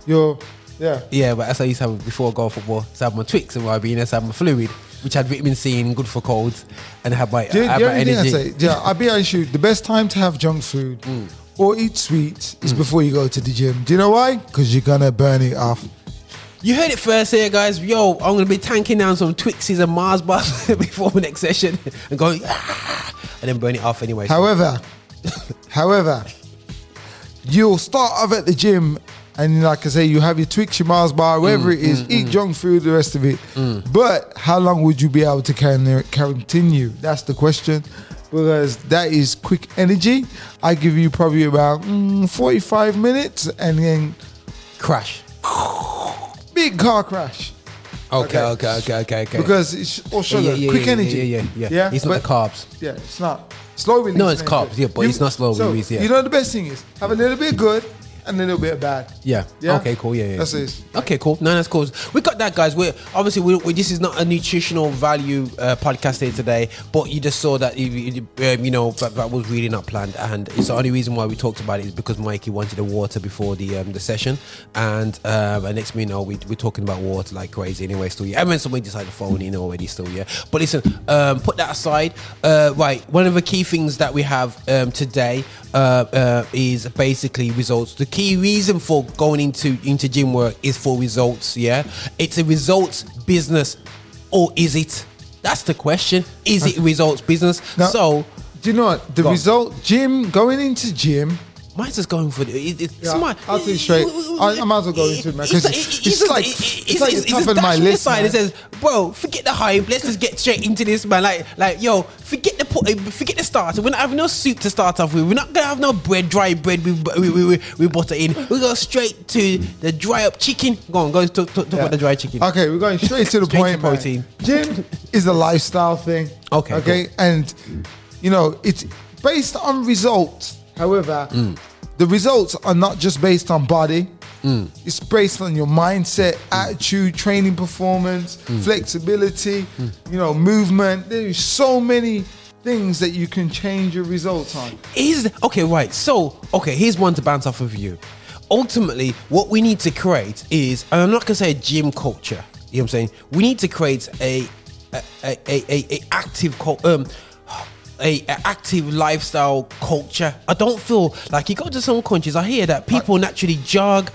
Yo, yeah. Yeah, but that's how I used to have before I go football. So I have my Twix and Ribena, so I have my fluid, which had vitamin C and good for colds, and I have my, The, I have the my thing I energy. say, yeah, I'll be honest with you. The best time to have junk food Mm. or eat sweets is before you go to the gym. Do you know why? Because you're gonna burn it off. You heard it first here, guys. Yo, I'm gonna be tanking down some Twixes and Mars bars before the next session and going, "Ah," and then burn it off anyway. However, however, you'll start off at the gym and like I say, you have your Twix, your Mars bar, whatever Mm, it is, eat junk food, the rest of it. But how long would you be able to continue? That's the question. Because that is quick energy. I give you probably about mm, 45 minutes and then crash. Big car crash. Okay, okay, okay, okay, okay. Because it's all sugar, Yeah, yeah, quick yeah, energy. yeah, yeah, yeah. It's not the carbs. Yeah, it's not. Slow release. No, it's energy. carbs, yeah, but it's not slow so, release, yeah. You know the best thing is have a little bit good and then a little bit of bad. Yeah. Yeah? Okay. Cool. Yeah. yeah. That's it. Okay. Cool. No, that's cool. We got that, guys. We're obviously we, we, this is not a nutritional value uh, podcast here today, but you just saw that you, you, um, you know that, that was really not planned, and it's the only reason why we talked about it is because Mikey wanted the water before the um, the session, and and next thing you know we we're talking about water like crazy anyway. Still, yeah. I then somebody decided to phone in already. Still, yeah. But listen, um, put that aside. Uh, right. One of the key things that we have um, today uh, uh, is basically results. The key reason for going into into gym work is for results. Yeah, it's a results business, or is it? That's the question. Is it results business? Now, so, do you know what the result? Gym going into gym. Mine's just going for the. It, it, Yeah, smart. I'll tell you straight. I, I might as well go into it, man. Because it's, it's, like it's, like it's, top of my list. Side. It says, "Bro, forget the hype. Let's just get straight into this, man. Like, like, yo, forget the forget the starter. We're not having no soup to start off with. We're not gonna have no bread, dry bread with with, with, with, with butter in. We go straight to the dry up chicken. Go on, go talk, talk, talk about the dry chicken. Okay, we're going straight to the Straight point. to protein. Gym is a lifestyle thing. Okay, Okay, and you know it's based on results. However, Mm. The results are not just based on body. Mm. It's based on your mindset, attitude, training performance, Mm. flexibility, you know, movement. There's so many things that you can change your results on. is okay right so okay here's one to bounce off of you ultimately what we need to create is and i'm not gonna say a gym culture you know what i'm saying we need to create a a a, a, a active cul- um a, a active lifestyle culture. I don't feel like you go to some countries. I hear that people naturally jog,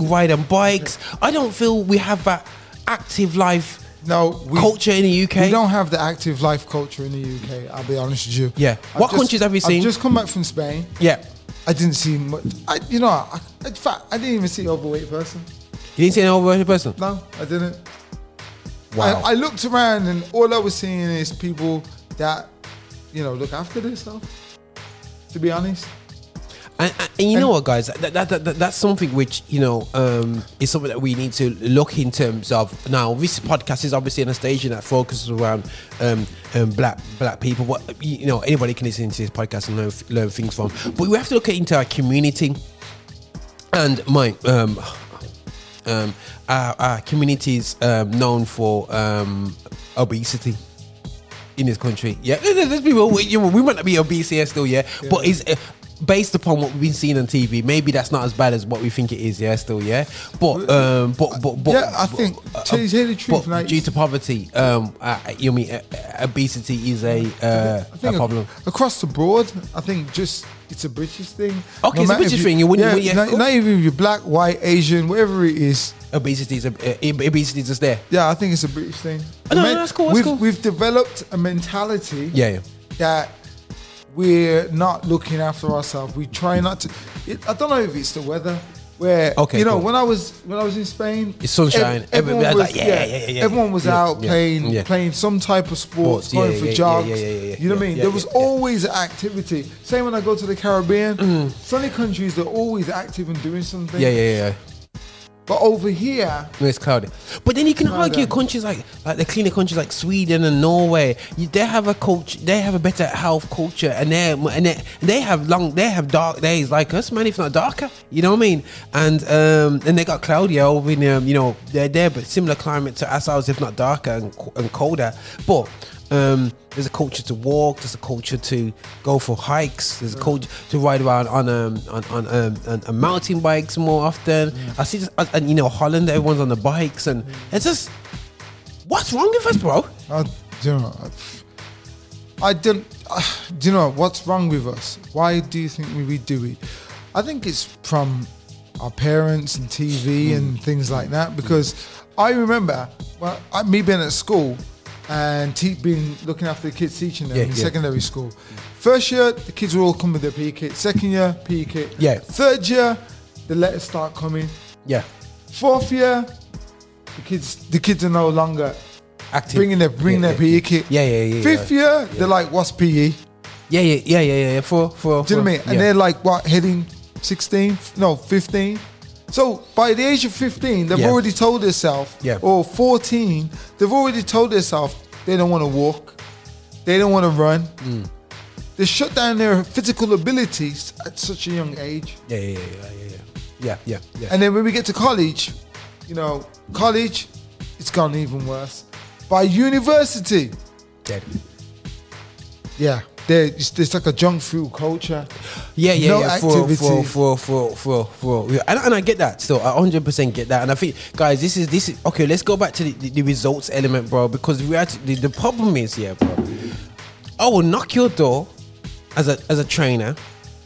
ride on bikes. I don't feel we have that active life no culture in the UK. We don't have the active life culture in the UK. I'll be honest with you. Yeah. I've What just- countries have you seen? I've just come back from Spain. Yeah. I didn't see much. I, you know, I, in fact, I didn't even see an overweight person. You didn't see an overweight person? No, I didn't. Wow. I, I looked around and all I was seeing is people that, you know, look after themselves. To be honest. And, and, and you know what, guys? That, that, that, that- that's something which you know um, is something that we need to look in terms of. Now, this podcast is obviously on a station that focuses around um, um, black black people. What you know, anybody can listen to this podcast and learn, learn things from. But we have to look into our community and my um, um, our, our communities um, known for um, obesity in this country. Yeah, there's people. We, you know, we might not be obese here still, yeah, but it's uh, based upon what we've been seeing on TV. Maybe that's not as bad as what we think it is. Yeah, still, yeah. But um, but but, but yeah, I think, uh, to tell you the truth, like- due to poverty, um, uh, you know, mean uh, uh, obesity is a uh, I a problem. across the board, I think just it's a British thing. Okay, it's a British you- thing, you wouldn't- yeah, wouldn't- yeah, not, cool. not even if you're black, white, Asian, whatever it is. Obesity is a, uh, obesity is just there. Yeah, I think it's a British thing. Oh, no, no, that's cool, that's we've, cool. We've developed a mentality. Yeah, yeah. that we're not looking after ourselves. We try not to. It, I don't know if it's the weather. Where Okay, you know cool. when I was when I was in Spain, It's sunshine. everyone was, like, yeah, yeah, yeah, yeah, everyone was yeah, out yeah, playing playing some type of sports, Sports, going for jogs. yeah, yeah, yeah, yeah, you know what I mean? there was always activity. Same when I go to the Caribbean, Mm. sunny countries they're always active and doing something. Yeah, yeah, yeah. But over here, No, it's cloudy. But then you can argue countries like like the cleaner countries like Sweden and Norway. You, they have a culture. They have a better health culture, and they and they, they have long. They have dark days like us, man. If not darker, you know what I mean. And um and they got cloudier over in um you know they're there, but similar climate to ourselves, if not darker and, and colder. But um, there's a culture to walk. There's a culture to go for hikes. There's a culture to ride around on um on on um on, on mountain bikes more often. I see, this, and- you know Holland, everyone's on the bikes, and it's just what's wrong with us, bro? I, do you know, I don't. Uh, do you know what's wrong with us? Why do you think we, we do it? I think it's from our parents and TV and things like that. Because I remember, well, I, me being at school and te- being looking after the kids, teaching them Yeah, in yeah. secondary school. First year, the kids will all come with their PE kit. Second year, PE kit. Yeah. Third year, the letters start coming. Yeah, Fourth year, the kids the kids are no longer active. bringing their bring Yeah, their PE kit. Yeah, yeah, yeah. Fifth year, they're like, "What's PE?" yeah, yeah, yeah, yeah, yeah, yeah. For for, Do you know what I mean? And they're like, "What? Heading 16? No, 15." So by the age of 15, they've yeah. already told themselves, yeah. or 14, they've already told themselves they don't want to walk, they don't want to run. Mm. They shut down their physical abilities at such a young age. Yeah, yeah, yeah, yeah, yeah, yeah, yeah. yeah. And then when we get to college, you know, college, it's gone even worse. By university, dead yeah, there it's, it's like a junk food culture. Yeah, yeah, no yeah. For, activity. for, for, for, for, for. And, and I get that still. I 100% get that. And I think, guys, this is, this is, okay, let's go back to the, the, the results element, bro. Because we actually, the, the problem is, yeah, bro. I will knock your door as a, as a trainer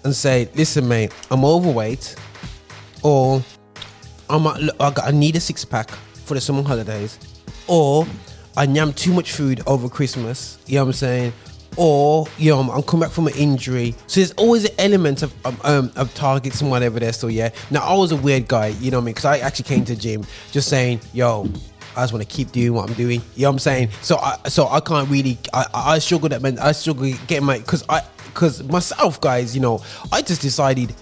and say, listen, mate, I'm overweight or I'm, a- I, got, I need a six pack for the summer holidays or I yam too much food over Christmas. You know what I'm saying? Or you know, I'm, I'm coming back from an injury, so there's always an element of um, um, of targets and whatever there. So yeah, now I was a weird guy, you know what I mean? Because I actually came to the gym just saying, "Yo, I just want to keep doing what I'm doing." You know what I'm saying? So I so I can't really I I struggle that man I struggle getting my because I because myself guys, you know, I just decided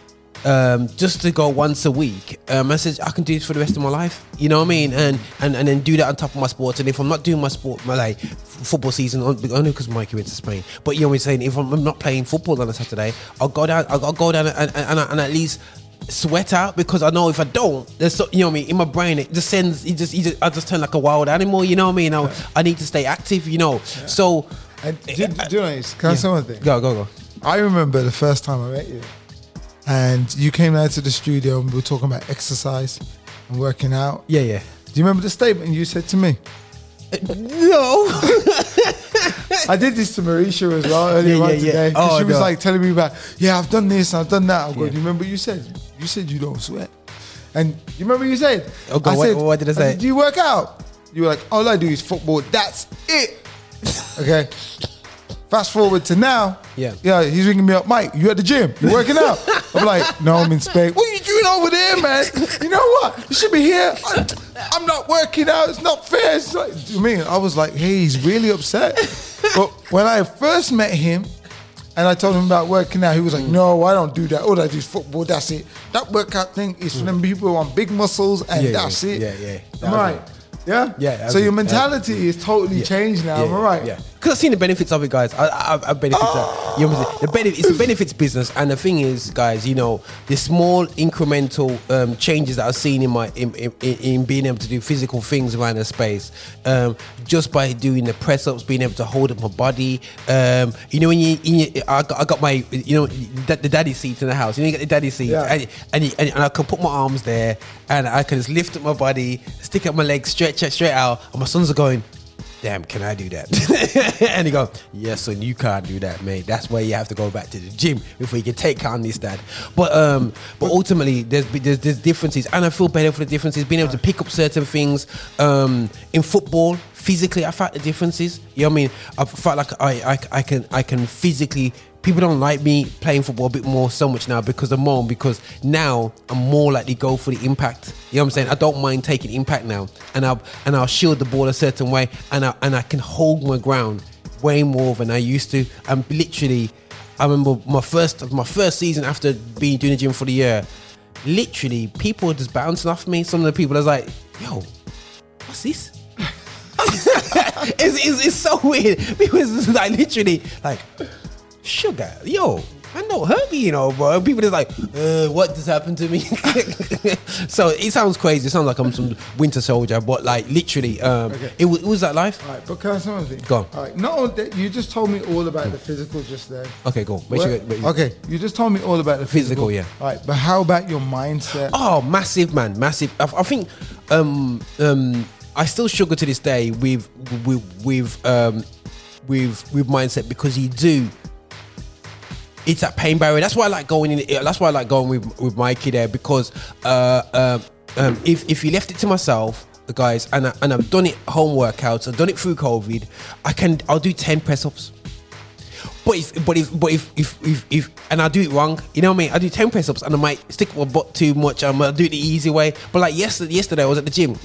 um, just to go once a week. Um, I said I can do this for the rest of my life. You know what I mean? And and and then do that on top of my sports. And if I'm not doing my sport, my like f- football season, only because Mikey went to Spain. But you know what I'm saying? If I'm, I'm not playing football on a Saturday, I'll go down. I'll, I'll go down and, and, and, and at least sweat out because I know if I don't, there's so, you know what I mean. In my brain, it just sends. It just, it just I just turn like a wild animal. You know what I mean? I, I need to stay active. You know. So. And do, do you know this? Can I say one thing? Go go go. I remember the first time I met you, and you came out to the studio and we were talking about exercise and working out. Yeah, yeah. Do you remember the statement you said to me? Uh, no. I did this to Marisha as well earlier Yeah, on yeah, yeah. today. 'cause Oh, she was no. like telling me about, yeah, I've done this, I've done that. I go, Yeah. do you remember what you said? You said you don't sweat. And you remember what you said? Oh, God, what- what did I say? said, do you work out? You were like, all I do is football. That's it. okay. Fast forward to now. Yeah. Yeah, he's ringing me up, Mike, you at the gym? You working out? I'm like, no, I'm in Spain. What are you doing over there, man? You know what? You should be here. I, I'm not working out. It's not fair. It's like, you mean? I was like, hey, he's really upset. But when I first met him, and I told him about working out. He was like, "No, I don't do that. All I do is football. That's it. That workout thing is for them people who want big muscles, and Mm. Yeah, that's yeah, it." yeah, yeah. That Am right? Yeah. Yeah, So your it. mentality is totally changed now. Am I right? Yeah, because I've seen the benefits of it, guys. I, I, I benefits. Of, you know, what I'm saying? the benefit, it's a benefits business, and the thing is, guys, you know, the small incremental um, changes that I've seen in my in, in, in being able to do physical things around the space, um, just by doing the press ups, being able to hold up my body. Um, you know, when you, in your, I, got, I got my, you know, the, the daddy seat in the house. You know, you get the daddy seat, Yeah. and, and, you- and, and I can put my arms there, and I can just lift up my body, stick up my legs, stretch it straight out, and my sons are going damn, can I do that? and he goes, yes, son, you can't do that, mate. That's why you have to go back to the gym before you can take on this, dad. But um, but ultimately, there's there's, there's differences, and I feel better for the differences. Being able to pick up certain things um, in football, physically, I felt the differences. You know what I mean? I felt like I I, I can I can physically. People don't like me playing football a bit more so much now because of Mom, because now I'm more likely go for the impact. You know what I'm saying? I don't mind taking impact now, and I'll and I'll shield the ball a certain way, and I and I can hold my ground way more than I used to. I'm literally, I remember my first my first season after being doing the gym for the year. Literally, people were just bouncing off me. Some of the people I was like, "Yo, what's this?" it's, it's, it's so weird because like literally like sugar, yo, don't hurt me, you know, bro. People just like, uh, what just happened to me? so it sounds crazy. It sounds like I'm some winter soldier, but like literally, um, Okay. it, was, it was that life. All right, but can I something? Go on. All right, not all that you just told me all about the physical just there. Okay, go. Make sure you get- okay, you just told me all about the Physical, physical. yeah. All right, but how about your mindset? Oh, massive man, massive. I, I think um, um, I still struggle to this day with with with um, with with mindset because you do. It's that pain barrier. That's why I like going in. That's why I like going with with Mikey there because uh, um, um, if if you left it to myself, guys, and I, and I've done it home workouts, I've done it through COVID. I can. I'll do ten press ups. But if, but if, but if, if, if, if, and I do it wrong, you know what I mean? I do 10 press ups and I might stick my butt too much. I'm gonna do it the easy way. But like yesterday, yesterday I was at the gym.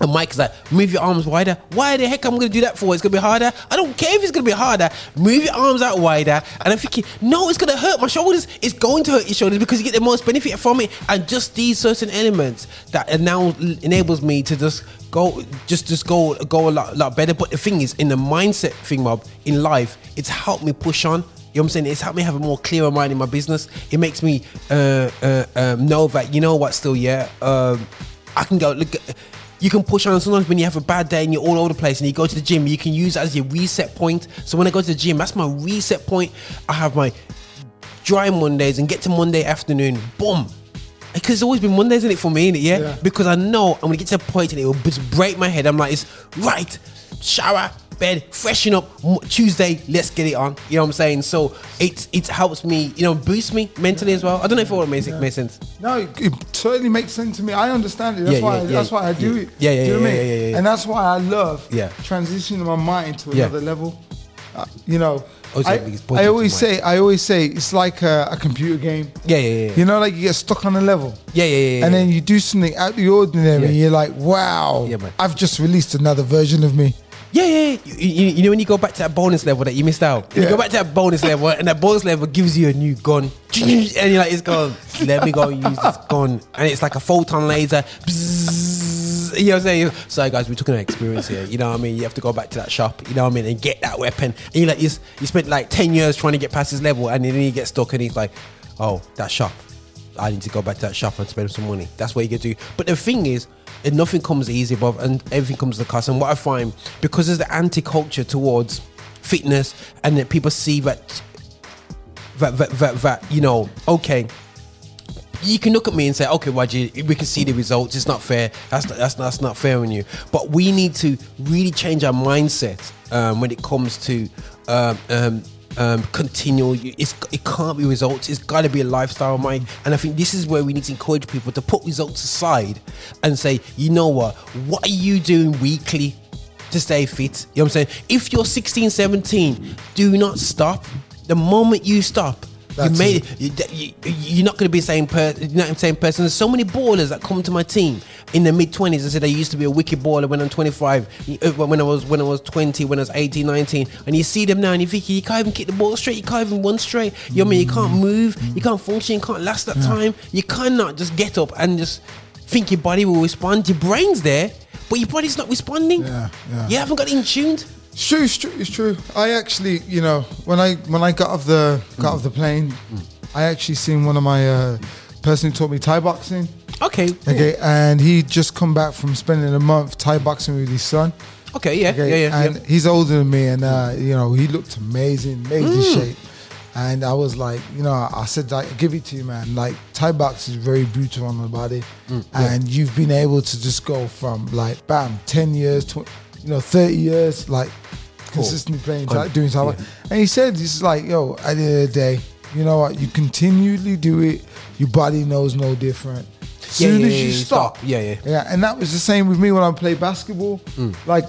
And Mike's like, move your arms wider. Why the heck I'm gonna do that for? It's gonna be harder. I don't care if it's gonna be harder. Move your arms out wider. And I'm thinking, no, it's gonna hurt my shoulders. It's going to hurt your shoulders because you get the most benefit from it. And just these certain elements that now enables me to just go, just just go go a lot, lot better. But the thing is, in the mindset thing, mob, in life, it's helped me push on. You know what I'm saying? It's helped me have a more clearer mind in my business. It makes me uh, uh, um, know that you know what, still, yeah, um, I can go look. At, you can push on. Sometimes when you have a bad day and you're all over the place and you go to the gym, you can use that as your reset point. So when I go to the gym, that's my reset point. I have my dry Mondays and get to Monday afternoon, boom. Because it's always been Mondays in it for me, innit? Yeah? Yeah. Because I know I'm gonna get to a point and it will just break my head. I'm like, it's right, shower, bed, freshen up. Tuesday, let's get it on. You know what I'm saying? So it it helps me, you know, boost me mentally as well. I don't know if all makes it makes sense. No, it, it totally makes sense to me. I understand it. That's Yeah, why. yeah, yeah, that's why I do yeah. it. Yeah, yeah, Do you know yeah, what I yeah, mean? yeah, yeah. And that's why I love Yeah. transitioning my mind to Yeah. another level. Uh, you know, I, I always say, I always say, it's like a, a computer game. Yeah, yeah, yeah. You know, like you get stuck on a level. Yeah, yeah, yeah. And yeah. then you do something out the ordinary, Yeah. and you're like, "Wow, Yeah, man. I've just released another version of me." Yeah, yeah, yeah. You, you, you know when you go back to that bonus level that you missed out. You go back to that bonus level, and that bonus level gives you a new gun, and you're like, "It's gone. Let me go use this gun." And it's like a photon laser. Bzzz. you know what I'm saying? Sorry, guys, we're talking about experience here. You know what I mean? You have to go back to that shop. You know what I mean? And get that weapon. And you like, you, you spent like ten years trying to get past this level, and then you get stuck, and he's like, "Oh, that shop." I need to go back to that shop and spend some money. That's what you can do. But the thing is, nothing comes easy, Bob, and everything comes at a cost. And what I find, because there's the anti-culture towards fitness, and that people see that, that, that, that, that you know, okay, you can look at me and say, okay, Raji, we can see the results. It's not fair. That's not, that's that's not fair on you. But we need to really change our mindset um, when it comes to um, um, um, continual. It's it can't be results. It's got to be a lifestyle, Mike. And I think this is where we need to encourage people to put results aside and say, you know what? What are you doing weekly? to stay fit. You know what I'm saying? If you're 16, 17, do not stop. The moment you stop, That's you made it. You, you, are not going to be the same person. You're not the same person. There's so many ballers that come to my team in the mid 20s and said I used to be a wicked baller when I'm 25, uh, when I was when I was 20, when I was 18, 19, and you see them now and you think you can't even kick the ball straight, you can't even run straight. You know what I mean? You can't move, you can't function, you can't last that time. You cannot just get up and just think your body will respond. Your brain's there, but your body's not responding. Yeah, yeah. You haven't got in tuned. It's true, it's true, it's true. I actually, you know, when I when I got off the got off the plane, I actually seen one of my uh, person who taught me Thai boxing. Okay. Okay, and he just come back from spending a month Thai boxing with his son. Okay, yeah, Okay, yeah, yeah. and yeah. he's older than me, and uh, you know he looked amazing, amazing Mm. shape. And I was like, you know, I said, like, give it to you, man. Like Thai box is very brutal on the body, Mm, and you've been able to just go from like, bam, ten years, tw- you know, thirty years, like consistently playing, Un- doing Thai. box. And he said, this is like, yo, at the end of the day, you know what? You continually do it, your body knows no different. As Yeah, soon yeah, as yeah, you stop, stop. Yeah, yeah. yeah, and that was the same with me when I played basketball. Mm. Like,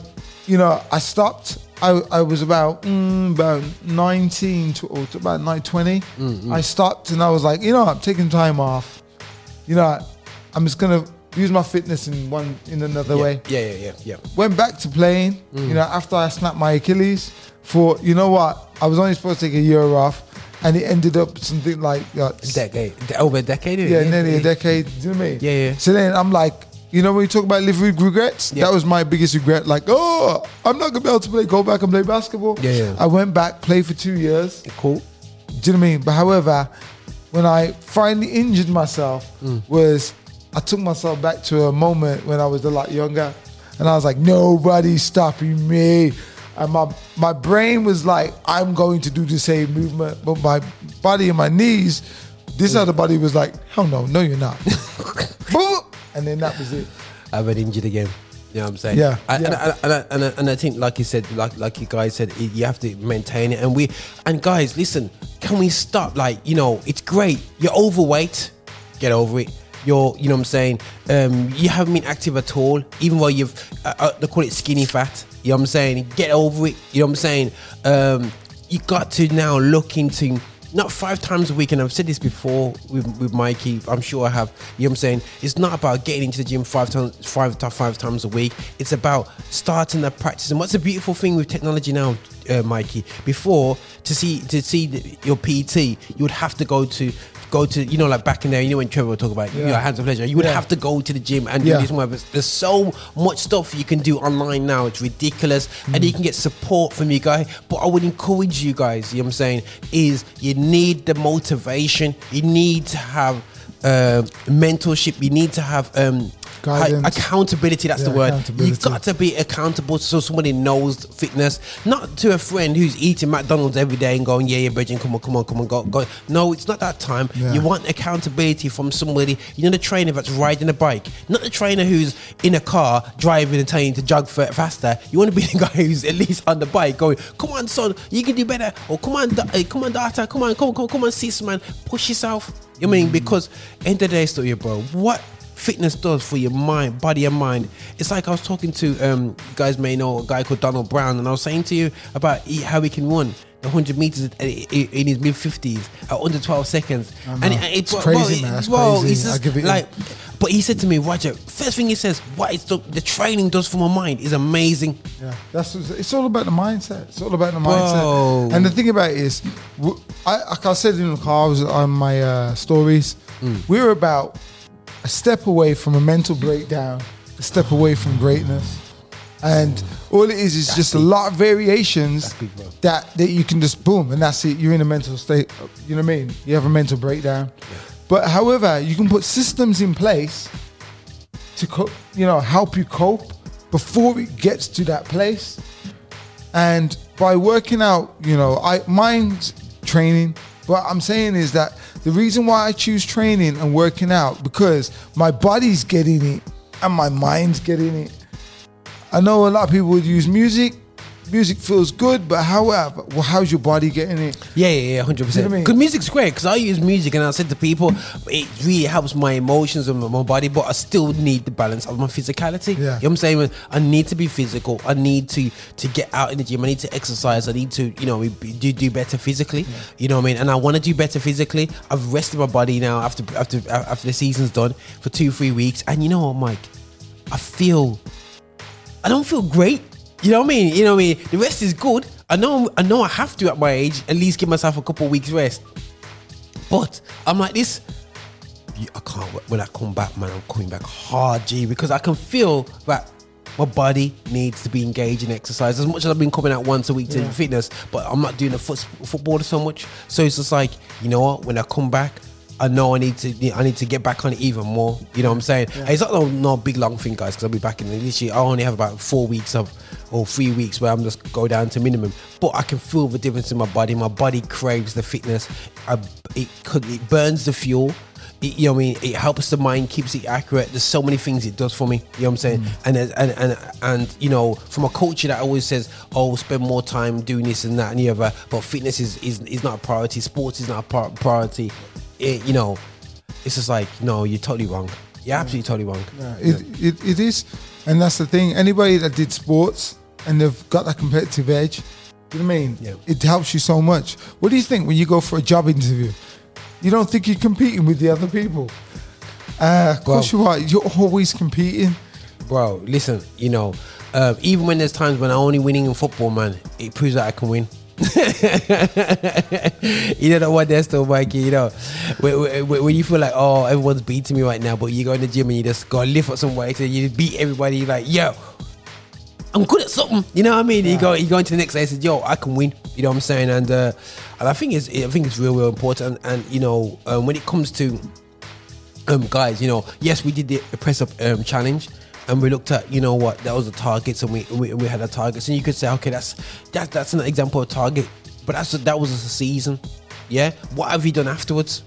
you know, I stopped. I, I was about mm, about nineteen to or to about nine twenty. Mm, I stopped and I was like, you know, I'm taking time off. You know, I'm just gonna use my fitness in one in another yeah. way. Yeah, yeah, yeah, yeah. Went back to playing. Mm. You know, after I snapped my Achilles. For you know what, I was only supposed to take a year off, and it ended up something like uh, Decade, over a decade. yeah, nearly a decade. Do you know what I mean? Yeah, yeah. So then I'm like, you know, when you talk about live with regrets, Yeah. that was my biggest regret. Like, oh, I'm not gonna be able to play. Go back and play basketball. Yeah, yeah. I went back, played for two years. Cool. Do you know what I mean? But however, when I finally injured myself, Mm. was I took myself back to a moment when I was a lot younger, and I was like, nobody's stopping me. And my my brain was like, I'm going to do the same movement, but my body and my knees, this other body was like, hell no, no, you're not. And then that was it. I've been injured again. You know what I'm saying? Yeah, I, And, yeah. I, and, I, and, I, and I think, like you said, like like you guys said, you have to maintain it. And we, and guys, listen, can we stop? Like, you know, it's great. You're overweight. Get over it. You're, you know what I'm saying? Um, you haven't been active at all, even though you've, uh, uh, they call it skinny fat. You know what I'm saying? Get over it. You know what I'm saying? Um, you got to now look into not five times a week, and I've said this before with, with Mikey. I'm sure I have. You know what I'm saying? It's not about getting into the gym five times, five to five times a week. It's about starting the practice. And what's the beautiful thing with technology now, uh, Mikey? Before to see to see your PT, you would have to go to go to you know like back in there. You know when Trevor would talk about you know, hands of pleasure. You would Yeah. have to go to the gym and Yeah. do this more. But There's so much stuff you can do online now. It's ridiculous, and you can get support from you guys. But I would encourage you guys. You know what I'm saying? Is you need the motivation. You need to have uh, mentorship. You need to have um, Guidance. accountability. That's Yeah, the word. You accountability. got to be accountable so somebody knows fitness, not to a friend who's eating McDonald's every day and going, "Yeah, yeah, Bridget, come on, come on, come on, go, go." No, it's not that time. Yeah. You want accountability from somebody. You know, the trainer that's riding a bike, not the trainer who's in a car driving and telling you to jog faster. You want to be the guy who's at least on the bike going, "Come on, son, you can do better." Or come on, da- eh, come on, daughter, come on, come on, come on, come on, sis, man, push yourself. You know I mean? Because end of the day, story, bro. What fitness does for your mind, body and mind. It's like I was talking to um, you guys may know a guy called Donald Brown, and I was saying to you about how he can run the 100 meters in in his mid 50s at under 12 seconds. And it, It's well, crazy, well, man. That's well, crazy. he's I just give it like. But he said to me, Roger, first thing he says, what is the, the training does for my mind is amazing. Yeah, that's it's all about the mindset. It's all about the mindset. And the thing about it is, I, like I said in the car, I was on my uh, stories. We were about a step away from a mental breakdown, a step away from greatness, and all it is is just a lot of variations that that you can just boom, and that's it. You're in a mental state. You know what I mean? You have a mental breakdown. But however, you can put systems in place to co- you know help you cope before it gets to that place and by working out you know i mind training what i'm saying is that The reason why I choose training and working out because my body's getting it and my mind's getting it. I know a lot of people would use music. Music feels good, but however, well, how's your body getting it? Yeah, yeah, yeah, hundred percent. Because music's great. Because I use music, and I said to people, it really helps my emotions and my body. But I still need the balance of my physicality. Yeah. You know what I'm saying? I need to be physical. I need to to get out in the gym. I need to exercise. I need to, you know, do do better physically. You know what I mean? And I want to do better physically. I've rested my body now after after after the season's done for two three weeks, and you know what, Mike? I feel I don't feel great. You know what I mean? You know what I mean? The rest is good. I know I know I have to at my age at least give myself a couple of weeks rest. But I'm like this. I can't wait. when I come back, man. I'm coming back hard, G, because I can feel that my body needs to be engaged in exercise. As much as I've been coming out once a week to Yeah. fitness, but I'm not doing the foot, football so much. So it's just like you know what? When I come back, I know I need to. I need to get back on it even more. You know what I'm saying? Yeah. It's not no, no big long thing, guys, because I'll be back in year. I only have about four weeks of or three weeks where I'm just go down to minimum. But I can feel the difference in my body. My body craves the fitness. I, it could it burns the fuel. It, you know what I mean? It helps the mind, keeps it accurate. There's so many things it does for me. You know what I'm saying? Mm. And, there's- and and and you know, from a culture that always says, "Oh, spend more time doing this and that and the other," but fitness is is, is not a priority. Sports is not a priority. It, you know, it's just like, no, you're totally wrong. You're mm. absolutely totally wrong. Yeah, it, it, it is. And that's the thing. Anybody that did sports and they've got that competitive edge, you know what I mean? Yeah. It helps you so much. What do you think when you go for a job interview? You don't think you're competing with the other people? Uh, of course you are. You're always competing. Bro, listen, you know, uh, even when there's times when I'm only winning in football, man, it proves that I can win. you know that one there still, Mikey. You know, when, when, when you feel like, oh, everyone's beating me right now, but you go in the gym and you just go lift up some weights and you beat everybody. You're like, yo, I'm good at something. You know what I mean? You go, you go into the next day and say, yo, I can win. You know what I'm saying? And uh, and I think it's, I think it's real, real important. And, you know, um, when it comes to um, guys, you know, yes, we did the press up um, challenge, and we looked at, you know, what that was the targets, and we we, we had the targets, and you could say, okay, that's that, that's an example of target, but that's that was a season, yeah. What have you done afterwards?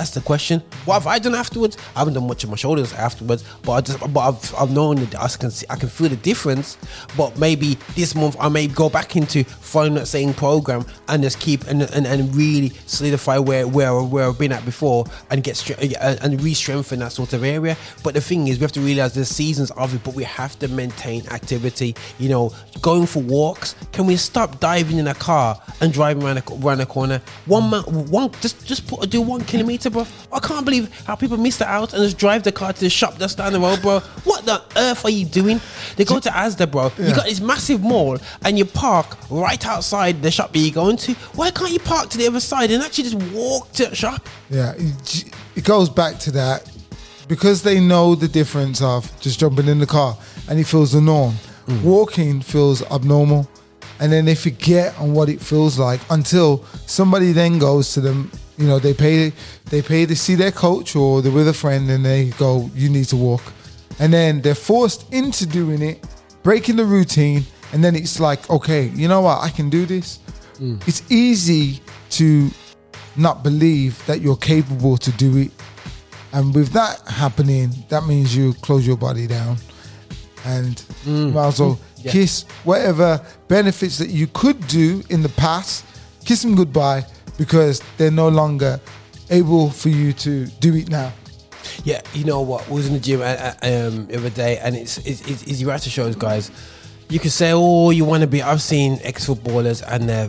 That's the question. What have I done afterwards? I haven't done much of my shoulders afterwards, but I just, but I've, I've known that I can see, I can feel the difference. But maybe this month I may go back into following that same program and just keep and and, and really solidify where where where I've been at before and get and re-strengthen that sort of area. But the thing is, we have to realize there's seasons of it, but we have to maintain activity. You know, going for walks. Can we stop diving in a car and driving around a, around a corner? One man, one just just put do one kilometer, bro. I can't believe how people miss that out and just drive the car to the shop that's down the road, bro. What the earth are you doing? They go to Asda, bro. You got this massive mall and you park right outside the shop that you're going to. Why can't you park to the other side and actually just walk to the shop? Yeah, it, it goes back to that because they know the difference of just jumping in the car and it feels the norm. Mm. Walking feels abnormal, and then they forget on what it feels like until somebody then goes to them. You know, they pay they pay to see their coach or they're with a friend, and they go, "You need to walk," and then they're forced into doing it, breaking the routine, and then it's like, okay, you know what, I can do this. Mm. It's easy to not believe that you're capable to do it. And with that happening, that means you close your body down and mm. might as well Yeah. kiss whatever benefits that you could do in the past, kiss them goodbye because they're no longer able for you to do it now. Yeah, you know what? Was in the gym uh, uh, um, the other day, and it's it's, it's, it's you have to show guys. You can say, "Oh, you want to be." I've seen ex footballers, and they're,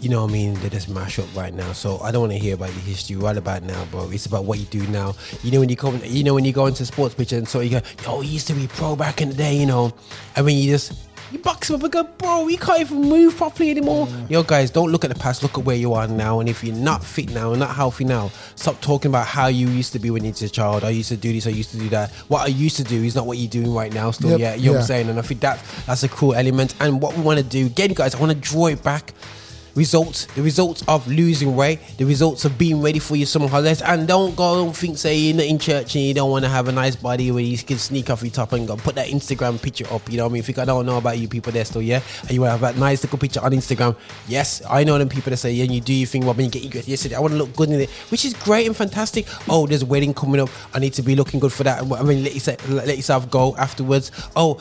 you know, what I mean, they just mash up right now. So I don't want to hear about your history right about now, bro. It's about what you do now. You know, when you come, you know, when you go into sports pitch, and so you go, "Yo, he used to be pro back in the day," you know, and when you just you box him up and go, bro, you can't even move properly anymore. Mm. Yo, guys, don't look at the past. Look at where you are now. And if you're not fit now, and not healthy now, stop talking about how you used to be when you were a child. I used to do this. I used to do that. What I used to do is not what you're doing right now. Still, Yep, yeah, you know what. I'm saying. And I think that that's a cool element. And what we want to do, again, guys, I want to draw it back. Results, the results of losing weight, the results of being ready for your summer holidays. And don't go, don't think, say you're not in church and you don't want to have a nice body where you can sneak off your top and go put that Instagram picture up. You know what I mean? Think I don't know about you people there still, yeah? And you want to have that nice little picture on Instagram. Yes, I know them people that say, yeah, you do your thing, when you get your yesterday, I want to look good in it, which is great and fantastic. Oh, there's a wedding coming up. I need to be looking good for that. I mean, let yourself, let yourself go afterwards. Oh,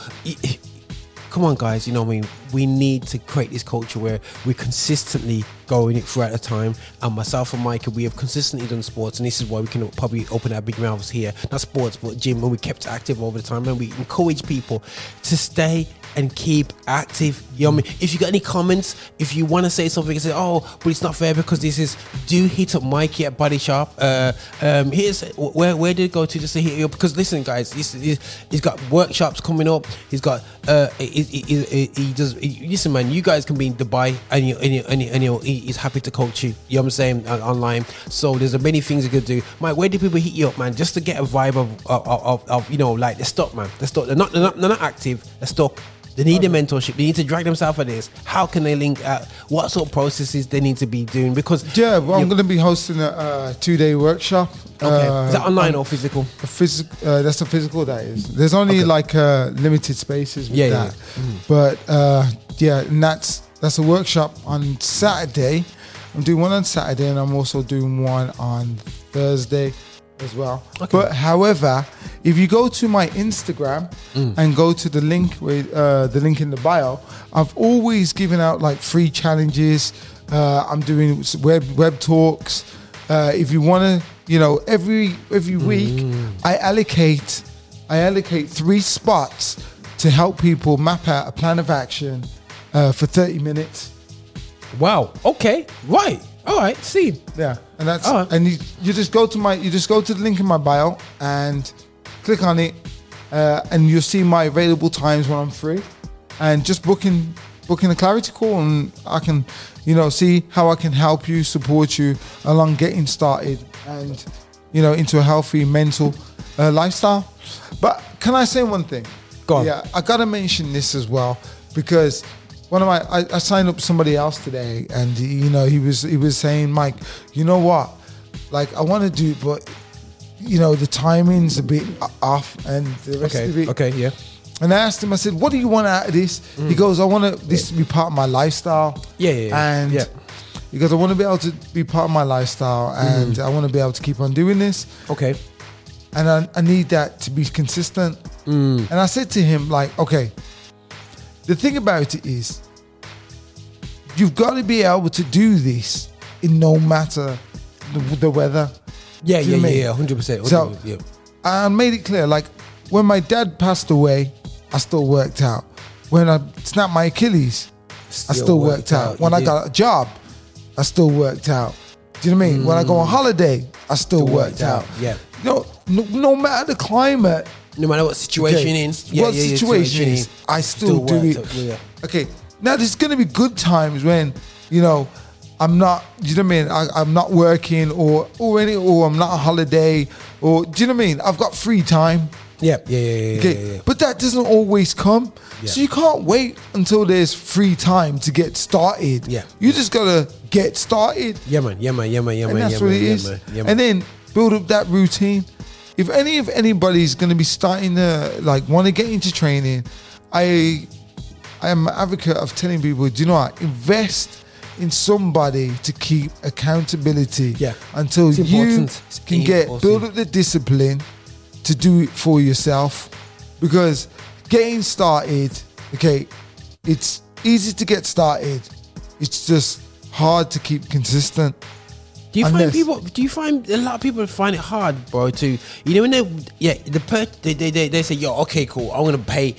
come on guys you know what i mean? We need to create this culture where we're consistently going it throughout the time. And myself and Micah we have consistently done sports and this is why we can probably open our big mouths here. Not sports but gym when we kept active over the time and we encourage people to stay and keep active. You know I mean? If you got any comments if you want to say something and say oh but it's not fair because this is do hit up Mikey at Body Shop. Uh um here's where where did it go to just to hit you up? Because listen guys this is he's got workshops coming up. He's got uh he, he, he, he does listen man you guys can be in Dubai and you and you and, you, and you, he's happy to coach you. You know what I'm saying? On- online. So there's many things you could do. Mike where do people hit you up man? Just to get a vibe of of, of, of you know like they're stuck man. They're stuck. They're not they're not, they're not active. They're stuck they need a mentorship. They need to drag themselves for this. How can they link out? What sort of processes they need to be doing? Because Yeah, well, I'm going to be hosting a uh, two-day workshop. Okay. Uh, Is that online on- or physical? a physic, uh, that's the physical that is. There's only like uh, limited spaces with Yeah, yeah, that. But uh, yeah, and that's that's a workshop on Saturday. I'm doing one on Saturday, and I'm also doing one on Thursday as well. But however, if you go to my Instagram Mm. and go to the link with uh, the link in the bio, I've always given out like free challenges. Uh, I'm doing web web talks. Uh, if you want to, you know, every every week Mm. I allocate I allocate three spots to help people map out a plan of action uh, for 30 minutes. Wow. Okay. Right. All right. See. Yeah, and that's right. and you, you just go to my you just go to the link in my bio and click on it, uh, and you'll see my available times when I'm free, and just booking booking a clarity call, and I can, you know, see how I can help you, support you along getting started, and you know, into a healthy mental uh, lifestyle. But can I say one thing? Go on. Yeah, I gotta mention this as well because one of my I, I signed up somebody else today, and you know he was he was saying, Mike, you know what? Like I want to do, but you know the timing's a bit off, and the rest Okay. of it. Okay. Yeah. And I asked him, I said, "What do you want out of this?" He goes, "I want to this to be part of my lifestyle." Mm. Yeah, yeah, yeah. And Yeah. he goes, "I want to be able to be part of my lifestyle, and I want to be able to keep on doing this." Mm. Okay. and I, I need that to be consistent. Mm. And I said to him, like, okay, the thing about it is, you've got to be able to do this in no matter the, the weather. Yeah. Yeah. Yeah. Yeah. Hundred percent. So- Yeah. I made it clear, like, when my dad passed away, I still worked out. When I snapped my Achilles, I still worked, out. When You I did. got a job, I still worked out. Do you know what I mean? When I go on mm. holiday, I still, Still worked, worked out. out, yeah. No, no, no matter the climate, No matter what situation Okay, in. what situation is, I still, do it. out, Yeah. Okay, now there's gonna be good times when you know I'm not. You know what I mean? I, I'm not working or or any or I'm not on holiday or do you know what I mean? I've got free time. Yeah. Yeah. Yeah. Yeah. Okay, yeah, yeah. but that doesn't always come. So you can't wait until there's free time to get started. Yeah. you just gotta get started Yeah, man. Yeah, man. Yeah, man. Yeah, and man. that's yeah, what man. it yeah, man. Yeah, man. and then build up that routine. If any of anybody's going to be starting to like want to get into training, I I am an advocate of telling people, do you know what? Invest in somebody to keep accountability. Yeah. Until you can get build up the discipline to do it for yourself. Because getting started, okay, it's easy to get started. It's just hard to keep consistent. Do you Unless- find people? Do you find a lot of people find it hard, bro? To you know when they yeah the per they they, they, they say yo okay cool I'm gonna pay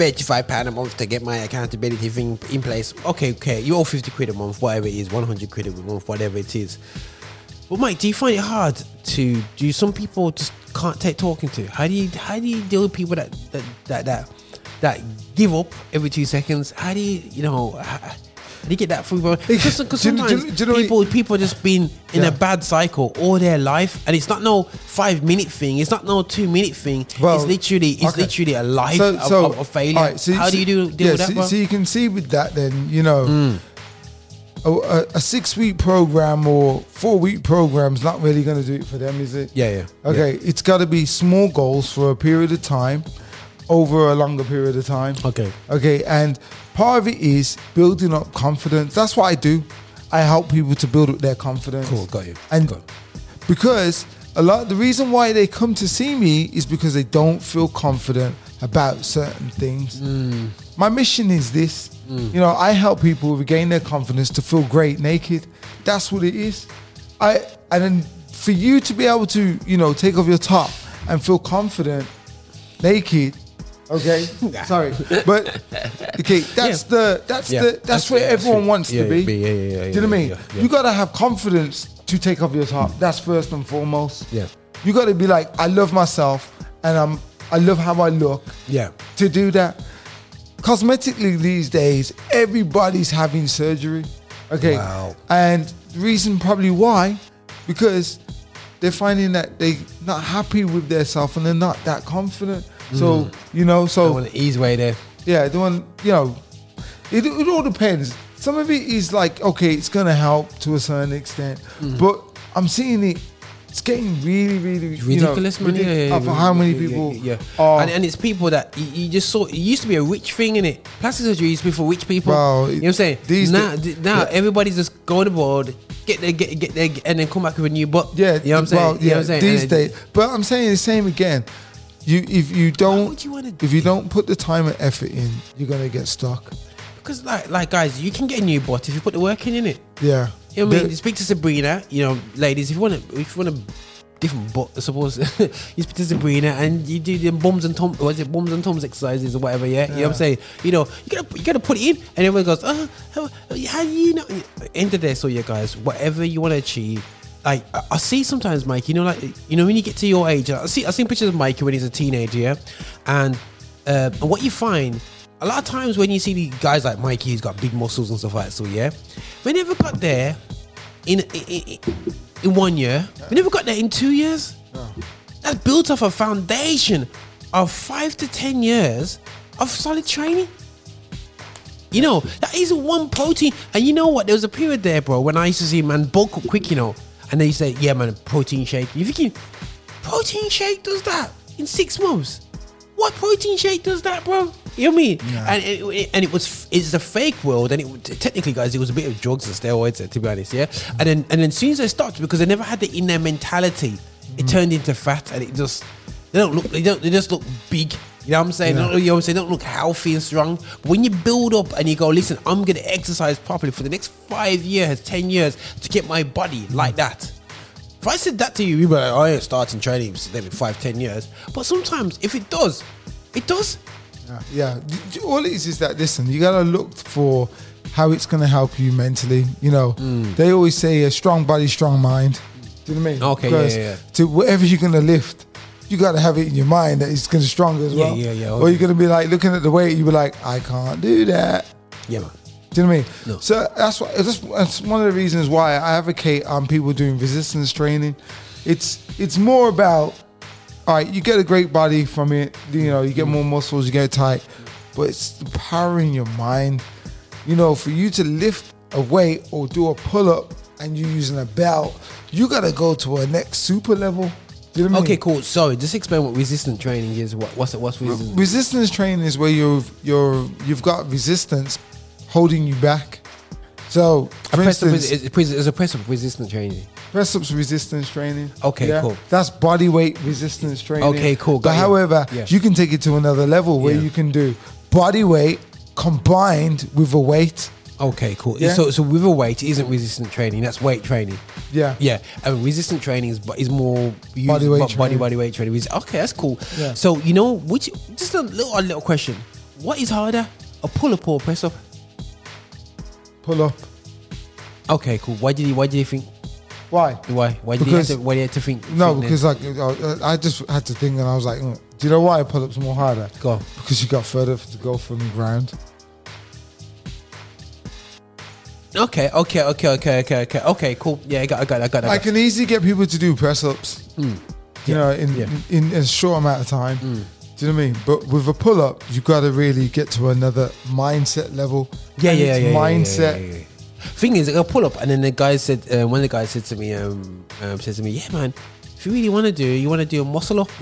thirty five pound a month to get my accountability thing in place. Okay, okay, you owe fifty quid a month, whatever it is, one hundred quid a month, whatever it is. But Mike, do you find it hard to do? Some people just can't take talking to. How do you how do you deal with people that that that that, that give up every two seconds? How do you you know? How, do you get that through, bro? Because Do sometimes do do you know people people just been in Yeah. a bad cycle all their life, and it's not no five minute thing. It's not no two minute thing. it's literally it's okay. literally a life So- of, so, of, of failure. right, so- How do you do deal yeah, with that, so, so you can see with that, then you know, hmm. a, a, a six week program or four week program is not really going to do it for them, is it? Yeah, yeah. Okay, it's got to be small goals for a period of time, over a longer period of time. Okay. Okay, and part of it is building up confidence. That's what I do. I help people to build up their confidence. Cool, got you. And you. because a lot the reason why they come to see me is because they don't feel confident about certain things. Mm. My mission is this. You know, I help people regain their confidence to feel great naked. That's what it is. I and then for you to be able to, you know, take off your top and feel confident naked. Okay, sorry, but okay, that's the that's Yeah, the that's, that's- where yeah, that's everyone wants Yeah, to be. yeah, yeah, yeah, yeah, Do you know what I mean? yeah, yeah. You gotta have confidence to take off your top. That's first and foremost. Yeah. You gotta be like, I love myself and I'm I love how I look. Yeah. To do that. Cosmetically these days, everybody's having surgery. Okay. Wow. And the reason probably why, because they're finding that they're not happy with their self and they're not that confident. So, Mm. you know, so to ease way there. yeah, the one, you know, it, it all depends. Some of it is like, okay, it's going to help to a certain extent, Mm. but I'm seeing it, it's getting really, really you know, ridiculous, man. Yeah, yeah, yeah, of how many yeah, yeah, people Yeah, are. and, and it's people that you, you just saw. It used to be a rich thing, in it. Plastic surgery used to be for rich people. Bro, you know what I'm saying? these now, now yeah. everybody's just going abroad, get there, get get there, and then come back with a new butt. yeah, you know what I'm saying? well, You know what I'm saying? these days. But I'm saying the same again. You, if you don't, if you don't put the time and effort in, you're gonna get stuck. Because like like guys, you can get a new butt if you put the work in, in it. Yeah. You know what I mean? The- speak to Sabrina, you know, ladies, if you want to, if you want a different butt, I suppose, you speak to Sabrina and you do the bums and tom, was it bums and toms exercises or whatever, yeah? You know what I'm saying? You know, you gotta, you gotta put it in and everyone goes, oh, how, how do you know? End of the day, so yeah, guys, whatever you want to achieve, like, I, I see sometimes, Mike, you know, like, you know, when you get to your age, I see, I seen pictures of Mikey when he's a teenager, yeah? And, uh, and what you find, a lot of times when you see the guys like Mikey who's got big muscles and stuff like that, so yeah, we never got there in in, in, in one year. We never got there in two years. That's built off a foundation of five to ten years of solid training. You know, that is one protein. And you know what? There was a period there, bro, when I used to see man bulk up quick, you know, and they say, yeah, man, protein shake. You thinking, protein shake does that in six months? What protein shake does that, bro? You know what I mean? And it, and it was it's a fake world, and it technically, guys, it was a bit of drugs and steroids, to be honest, yeah. And then and then as soon as they stopped, because they never had it in their mentality, it mm. turned into fat, and it just they don't look they don't they just look big. You know what I'm saying? Yeah. You know what I'm saying? They don't look healthy and strong. But when you build up and you go, listen, I'm gonna exercise properly for the next five years, ten years to get my body like that. If I said that to you, you'd be like, "Oh, I ain't starting training maybe five, ten years. But sometimes, if it does, it does. Yeah, yeah. All it is is that listen, you gotta look for how it's gonna help you mentally. You know, Mm. they always say a strong body, strong mind. Do you know what I mean? Okay, yeah, yeah, yeah. To whatever you're gonna lift, you gotta have it in your mind that it's gonna strong as Yeah, well. yeah, yeah, Or okay. you're gonna be like looking at the weight, you be like, I can't do that. Yeah, man. Do you know what I mean? No. So that's why that's, that's one of the reasons why I advocate on people doing resistance training. It's it's more about all right, you get a great body from it, you know, you get more muscles, you get tight, but it's the power in your mind. You know, for you to lift a weight or do a pull up and you're using a belt, you gotta go to a next super level. You know Okay, mean? cool. Sorry, just explain what resistance training is. What, what's it? What's resistant? Resistance training is where you've you're you've got resistance holding you back. So, A for up instance, is, is, is a press up resistant training. press ups resistance training. Okay, cool. That's body weight resistance training. Okay, cool, But you. however, Yeah. you can take it to another level where Yeah. you can do body weight combined with a weight. Okay, cool. Yeah. So, so with a weight, it isn't resistant training. That's weight training. Yeah. Yeah. And resistant training is, is more used, Body weight body training. body weight training. Okay, that's cool. Yeah. So you know, which just a little a little question. What is harder, a pull up or a press up? Pull up. Okay, cool. Why did you Why did you think? Why? Why? Why did Because- you have to, Why did you have to think? No, think because like uh, I just had to think and I was like, mm, do you know why pull ups more harder? Go on. Because you got further to go from the ground. Okay, okay, okay, okay, okay, okay, okay. Cool. Yeah, I got, I got, I got, I I can easily get people to do press ups, you know, in, yeah. in in a short amount of time. Do you know what I mean? But with a pull up, you got to really get to another mindset level. Yeah, yeah, yeah, yeah, yeah, mindset yeah, yeah, Thing is, I pull up, and then the guy said, uh, one of the guys said to me, um, um, said to me, yeah, man, if you really want to do, you want to do a muscle up.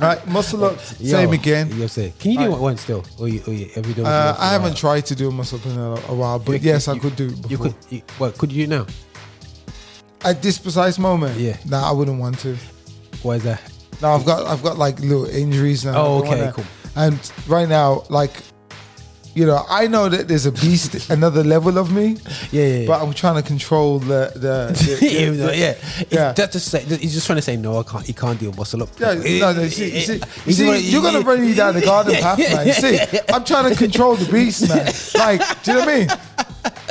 Right, muscle up. Yo, Same again. You say, can you do Alright. it once still, or you, or you have you done? it Uh, I haven't tried to do a muscle up in a, a while, but You- yes, I could do it before. You could. You, what could you do now? At this precise moment, Yeah. Nah, I wouldn't want to. Why is that? No, I've got I've got like little injuries now. Oh, okay, cool. And right now, like, you know, I know that there's a beast, another level of me. Yeah, yeah, yeah. But I'm trying to control the the, the- yeah, the- no, yeah. yeah. That's just say, he's just trying to say no. I can't. He can't do a muscle up. Yeah, no, no, see, you see, see, you're gonna run me down the garden path, man. See, I'm trying to control the beast, man. Like, do you know what I mean?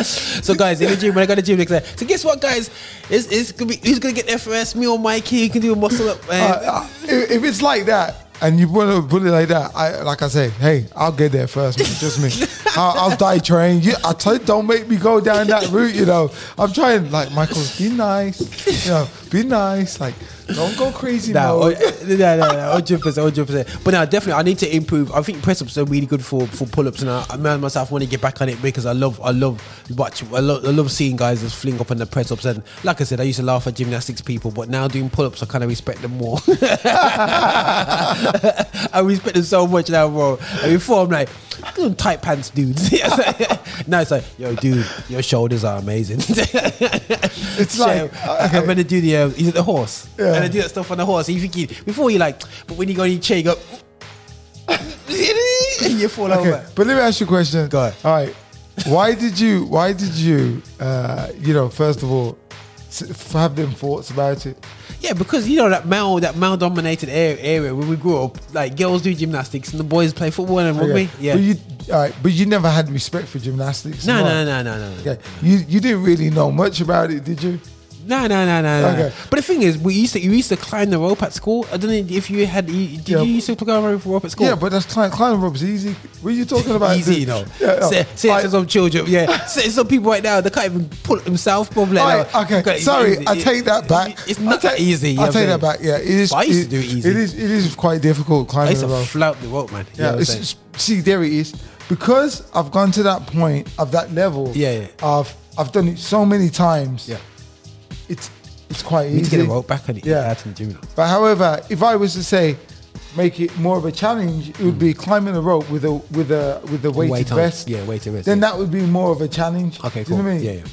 So guys, in the gym, when I go to the gym next time, so guess what, guys? It's, it's gonna be who's gonna get first? Me or Mikey? You can do a muscle up, man. Uh, uh, if, if it's like that, and you want to put it like that, I like I say, hey, I'll get there first, man. Just me. I'll, I'll die trying. You, I tell you, don't make me go down that route. You know, I'm trying. Like Michael, be nice. You know, be nice. Like, don't go crazy. No, mode. no, no, no, hundred percent, hundred percent. But now, definitely, I need to improve. I think press ups are really good for for pull ups, and I, I myself want to get back on it because I love, I love watch, I love, I love seeing guys just fling up on the press ups. And like I said, I used to laugh at gymnastics people, but now doing pull ups, I kind of respect them more. I respect them so much now, bro. And before I'm like, tight pants dudes. now it's like, yo, dude, your shoulders are amazing. it's like- I'm gonna do the, uh, is it the horse? Yeah. And I do that stuff on the horse. You think before you like, but when you go in your chair, you go, and you fall Okay, over. but let me ask you a question. Go ahead. All right, why did you? Why did you? Uh, you know, first of all, have them thoughts about it. Yeah, because you know that male, that male dominated area, area where we grew up, like girls do gymnastics and the boys play football and rugby. Okay. Yeah. But you, all right, but you never had respect for gymnastics. no, no, no, no, no, no. Okay, you you didn't really know much about it, did you? No, no, no, no, no. Okay. But the thing is, we used to you used to climb the rope at school. I don't know if you had. You, did Yeah. you used to climb the rope at school? Yeah, but that's climb, climbing ropes easy. What are you talking about? Easy, you know. Yeah, no. say, say it to some children. Yeah, say it to some people right now. They can't even pull it themselves. Probably. Like, right, okay, sorry, it- I take that back. It's not take- that easy. I'm take that back. Yeah, it is. But I used to do it easy. It is. It is quite difficult I climbing used the to rope. flout the rope, man. You Yeah, it's, it's- see, there it is. Because I've gone to that point of that level. Yeah, yeah. I've I've done it so many times. Yeah. It's it's quite You need easy. to get a rope back on it. Yeah. To the gym. But however, if I was to say make it more of a challenge, it would be climbing a rope with a with a with a weighted Weight vest. Yeah, weighted vest, Then yeah. that would be more of a challenge. Okay, Do you know what I mean? Yeah, yeah.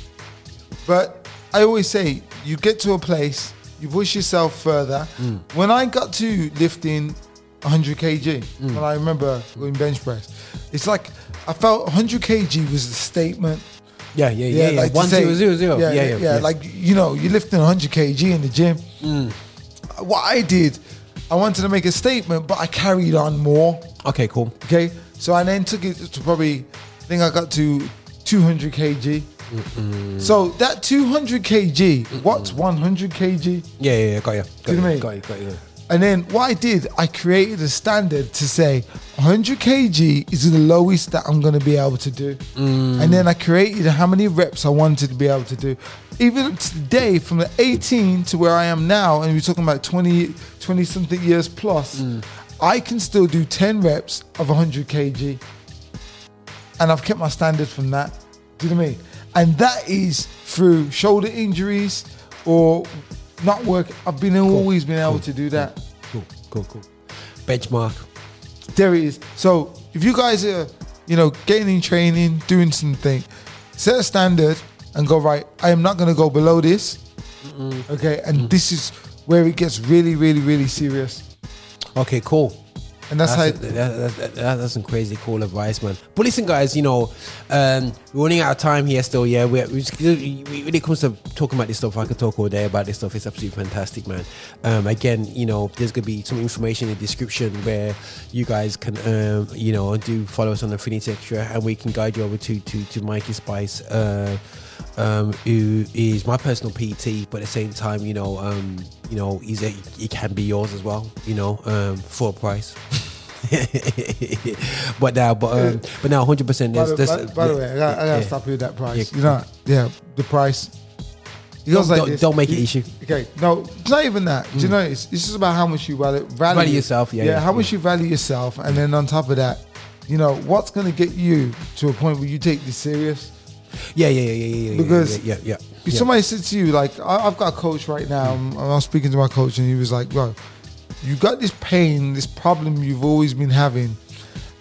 But I always say you get to a place, you push yourself further. Mm. When I got to lifting 100 kg, Mm. when I remember doing bench press, it's like I felt 100 kg was a statement. Yeah, yeah, yeah, yeah. like One say- zero zero zero. Yeah, Yeah, yeah, yeah, yeah. Like you know, you're lifting 100 kg in the gym. Mm. What I did, I wanted to make a statement, but I carried on more. Okay, cool. Okay, so I then took it to probably, I think I got to 200 kg. So that 200 kg, what's 100 kg? Yeah, yeah, yeah. Got you. Got Do you know what I you. mean? Got you. Got you. And then what I did, I created a standard to say 100 kg is the lowest that I'm going to be able to do. Mm. And then I created how many reps I wanted to be able to do. Even today, from the 18 to where I am now, and we're talking about 20, 20 something years plus, mm. I can still do 10 reps of 100 kg. And I've kept my standard from that. Do you know what I mean? And that is through shoulder injuries or not work. I've been always been able to do that. Cool, cool, cool. Benchmark. There it is. So if you guys are, you know, in training, doing something, set a standard and go right. I am not going to go below this. Okay, and mm. this is where it gets really, really, really serious. Okay, cool. And that's, That's, how. that- that- that- that- that's some crazy cool advice, man. But listen, guys, you know, um, we're running out of time here still. Yeah, we, we, just, we when it comes to talking about this stuff, I could talk all day about this stuff. It's absolutely fantastic, man. Um, again, you know, there's gonna be some information in the description where you guys can, um, you know, do follow us on the Affinity Extra, and we can guide you over to to to Mikey Spice. Uh, um, who is my personal PT, but at the same time, you know, um, you know, he's a, he can be yours as well, you know, um, for a price. but now, but um, but now, hundred percent. By There's, by, by the way, I gotta, I gotta yeah. stop you with that price. You know, yeah, the price. It goes Don't- like don't- this. don't make it You- issue. Okay, no, it's not even that. Do you know? It's, it's just about how much you value, value, Value yourself, yeah, yeah, how much you value yourself, and then on top of that, you know, what's gonna get you to a point where you take this serious. Yeah, yeah, yeah, yeah, yeah, yeah, Because yeah, yeah, yeah, if yeah. somebody said to you, like, I, I've got a coach right now, and I was speaking to my coach, and he was like, bro, you got this pain, this problem you've always been having,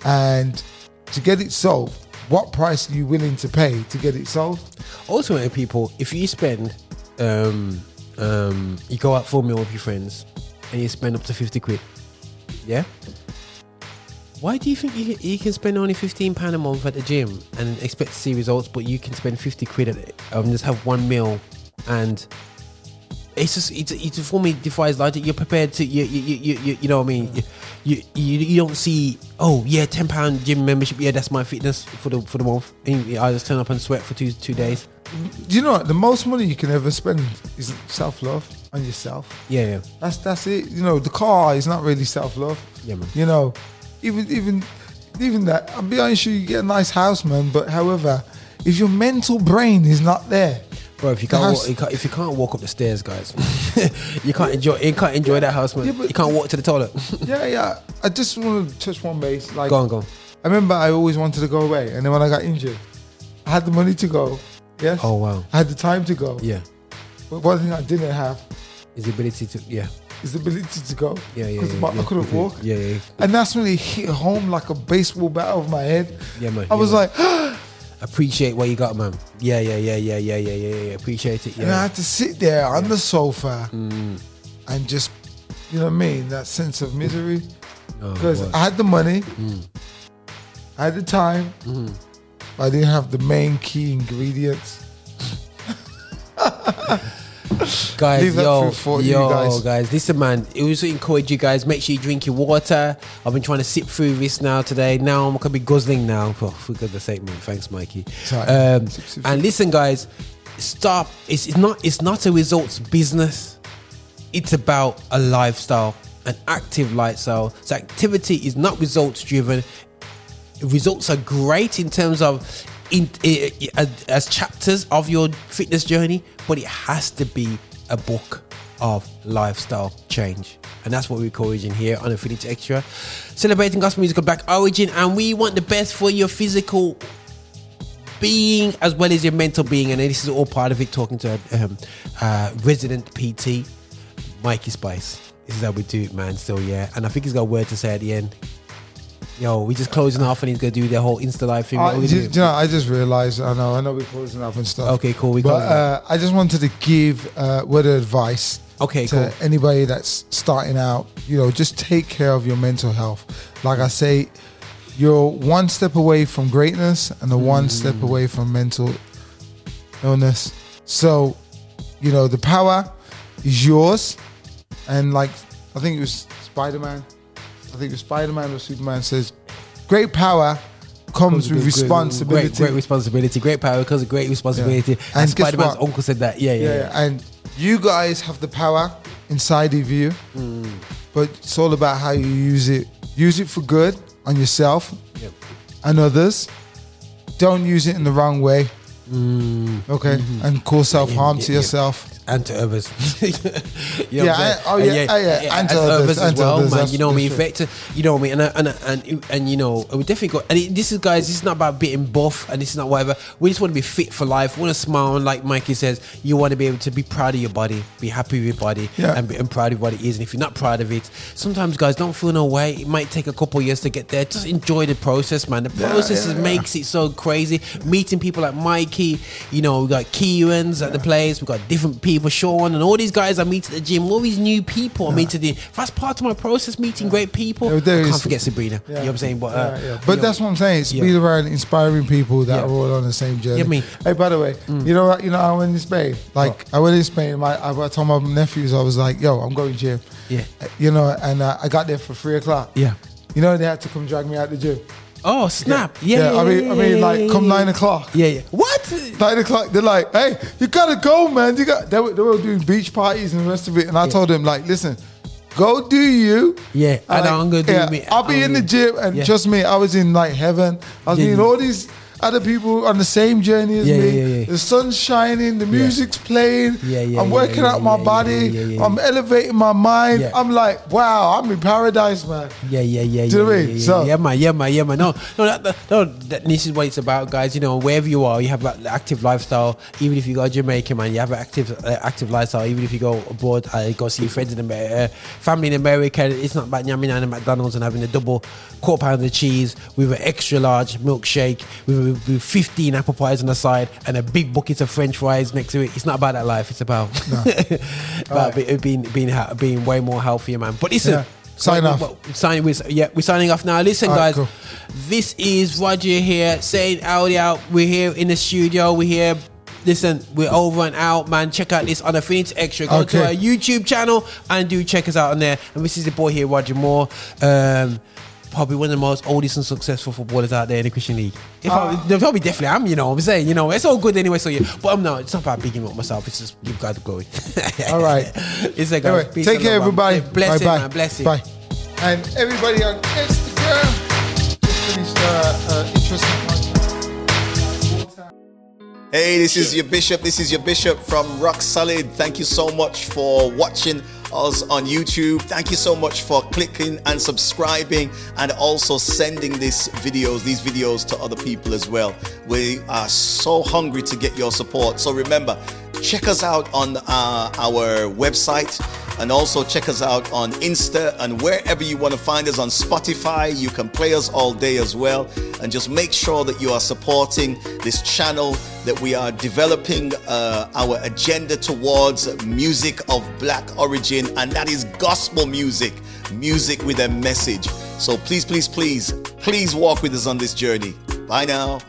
and to get it solved, what price are you willing to pay to get it solved? ultimately people if you spend um um you go out for a meal with your friends and you spend up to 50 quid yeah why do you think you, you can spend only 15 pound a month at the gym and expect to see results but you can spend 50 quid at it and just have one meal and it's just it's, it's for me defies logic you're prepared to you you, you, you, you know what i mean you, you you you don't see oh yeah 10 pound gym membership yeah that's my fitness for the for the month and i just turn up and sweat for two two days Do you know what? The most money you can ever spend is self love on yourself. yeah yeah That's that's it. You know, the car is not really self love. Yeah, man. You know, even even even that. I'll be honest, with you, you get a nice house, man. But however, if your mental brain is not there, Bro, if you can't, house- walk, you can't if you can't walk up the stairs, guys, you can't enjoy you can't enjoy that house, man. Yeah, you can't walk to the toilet. yeah, yeah. I just want to touch one base. Like, go on, go on. I remember I always wanted to go away, and then when I got injured, I had the money to go. Yes. Oh wow. I had the time to go. Yeah, But one thing I didn't have his ability to yeah is the ability to go. yeah yeah. Because yeah, I couldn't yeah, walk. Yeah, yeah, And that's when it hit home like a baseball bat over my head. yeah, man. I yeah, was man. like, appreciate what you got, man. Yeah, yeah, yeah, yeah, yeah, yeah, yeah, yeah. Appreciate it. And I had to sit there on the sofa Mm. and just, you know what I mean, that sense of misery. Oh, Because boy. I had the money, Mm. I had the time, but I didn't have the main key ingredients. guys, Leave yo, for yo, guys. guys. Listen, man. It was to encourage you guys. Make sure you drink your water. I've been trying to sip through this now today. Now I'm gonna be guzzling now. Oh, for goodness sake, man. Thanks, Mikey. Um, Sip, sip, and listen, guys. Stop. It's, it's not. It's not a results business. It's about a lifestyle, an active lifestyle. So activity is not results driven. Results are great in terms of in, i- i- as, as chapters of your fitness journey, but it has to be a book of lifestyle change. And that's what we're encouraging here on Affinity Extra. Celebrating gospel music of black origin, and we want the best for your physical being as well as your mental being. And this is all part of it, talking to a um, uh, resident PT, Mikey Spice. This is how we do it, man. Still, yeah. And I think he's got a word to say at the end. Yo, we just closing off and he's gonna do the whole Insta live thing. I, we ju- gonna do? you know, I just realized, I know, I know we're closing up and stuff. Okay, cool, we but uh, I just wanted to give uh, word of advice Okay, to cool. anybody that's starting out. You know, just take care of your mental health. Like I say, you're one step away from greatness and one Mm. step away from mental illness. So, you know, the power is yours. And like, I think it was Spider Man. I think was Spider Man or Superman says, great power comes with responsibility. Great, great responsibility. Great power comes with great responsibility. Yeah. And, And Spider Man's uncle said that. Yeah, yeah. yeah, yeah. and you guys have the power inside of you, Mm. but it's all about how you use it. Use it for good on yourself Yep. and others. Don't use it in the wrong way. Mm. Okay, Mhm. and cause self harm Yeah, to yeah. yourself. And to others. you know Yeah, saying? I- oh, yeah, oh, yeah, and to others, as well, man. You know what I mean? that's Effect, you know what I mean? And and and and, you know, we definitely got. And it, this is guys. This is not about being buff, and this is not whatever. We just want to be fit for life. We want to smile, and like Mikey says, you want to be able to be proud of your body, be happy with your body, Yeah. and, be, and proud of what it is. And if you're not proud of it, sometimes guys don't feel no way. It might take a couple years to get there. Just enjoy the process, man. The process yeah, is yeah. makes it so crazy. Meeting people like Mikey, you know, we got Keyans at the place, we got different people, Sean, and all these guys I meet at the gym, all these new people I meet at the that's part of my process, meeting great people. Yeah, I can't forget Sabrina. You know what I'm saying? But, uh, Yeah, yeah. But know, that's what I'm saying. It's Yeah. be around inspiring people that Yeah. are all on the same journey. Yeah, me. Hey, by the way, you know what? You know, I went in Spain. Like, I went in Spain. My, I, I told my nephews, I was like, "Yo, I'm going to gym." Yeah. You know, and uh, I got there for three o'clock. Yeah. You know, they had to come drag me out the gym. Oh snap! Yeah, Yeah, yeah, I mean, yeah, I mean, like, come nine o'clock. Yeah, yeah. What? Nine o'clock. They're like, "Hey, you gotta go, man. You got." They were, they were doing beach parties and the rest of it, and I told them, like, "Listen, go do you." Yeah, and like, I'm gonna do me. I'll be I'm in the gym, and trust me, I was in like heaven. I was doing all these. Other people on the same journey as Yeah, me. yeah, yeah. The sun's shining, the music's playing. Yeah, yeah, I'm working out my body. I'm elevating my mind. I'm like, wow, I'm in paradise, man. Yeah, yeah, yeah, Do you know what I yeah, mean? yeah, So- yeah, man, yeah, man, yeah, man. No, no, that, that, no that, this is what it's about, guys. You know, wherever you are, you have an active lifestyle. Even if you go to Jamaica, man, you have an active, uh, active lifestyle. Even if you go abroad, uh, go see friends in America, uh, family in America. It's not about yamming at McDonald's and having a double quarter pound of cheese with an extra large milkshake with, with 15 apple pies on the side and a big bucket of French fries next to it. It's not about that life. It's about, about be- being being being way more healthier, man. But listen. Yeah. Sign off. Signing, we're, yeah, we're signing off now. Listen, All right, guys, cool. this is Roger here saying out out. We're here in the studio. We're here. Listen, we're over and out, man. Check out this on Affinity Extra. Go to our YouTube channel and do check us out on there. And this is the boy here, Roger Moore. Um, probably one of the most oldest and successful footballers out there in the Christian League. If I, Ah. they probably definitely am, you know what I'm saying? You know, it's all good anyway, so yeah. But I'm not, it's not about bigging up myself, it's just give God the glory. All right. it's like, Anyway, peace take care, love, man. everybody. Bless bye, him, bye. man. Bless him. Bye. And everybody on Instagram, just finished uh, uh, interesting. Hey, this is your bishop. This is your bishop from Rock Solid. Thank you so much for watching us on YouTube. Thank you so much for clicking and subscribing and also sending these videos, these videos to other people as well. We are so hungry to get your support. So remember, check us out on uh, our website and also check us out on Insta and wherever you want to find us on Spotify. You can play us all day as well. And just make sure that you are supporting this channel, that we are developing uh, our agenda towards music of black origin, and that is gospel music, music with a message. So please, please, please, please walk with us on this journey. Bye now.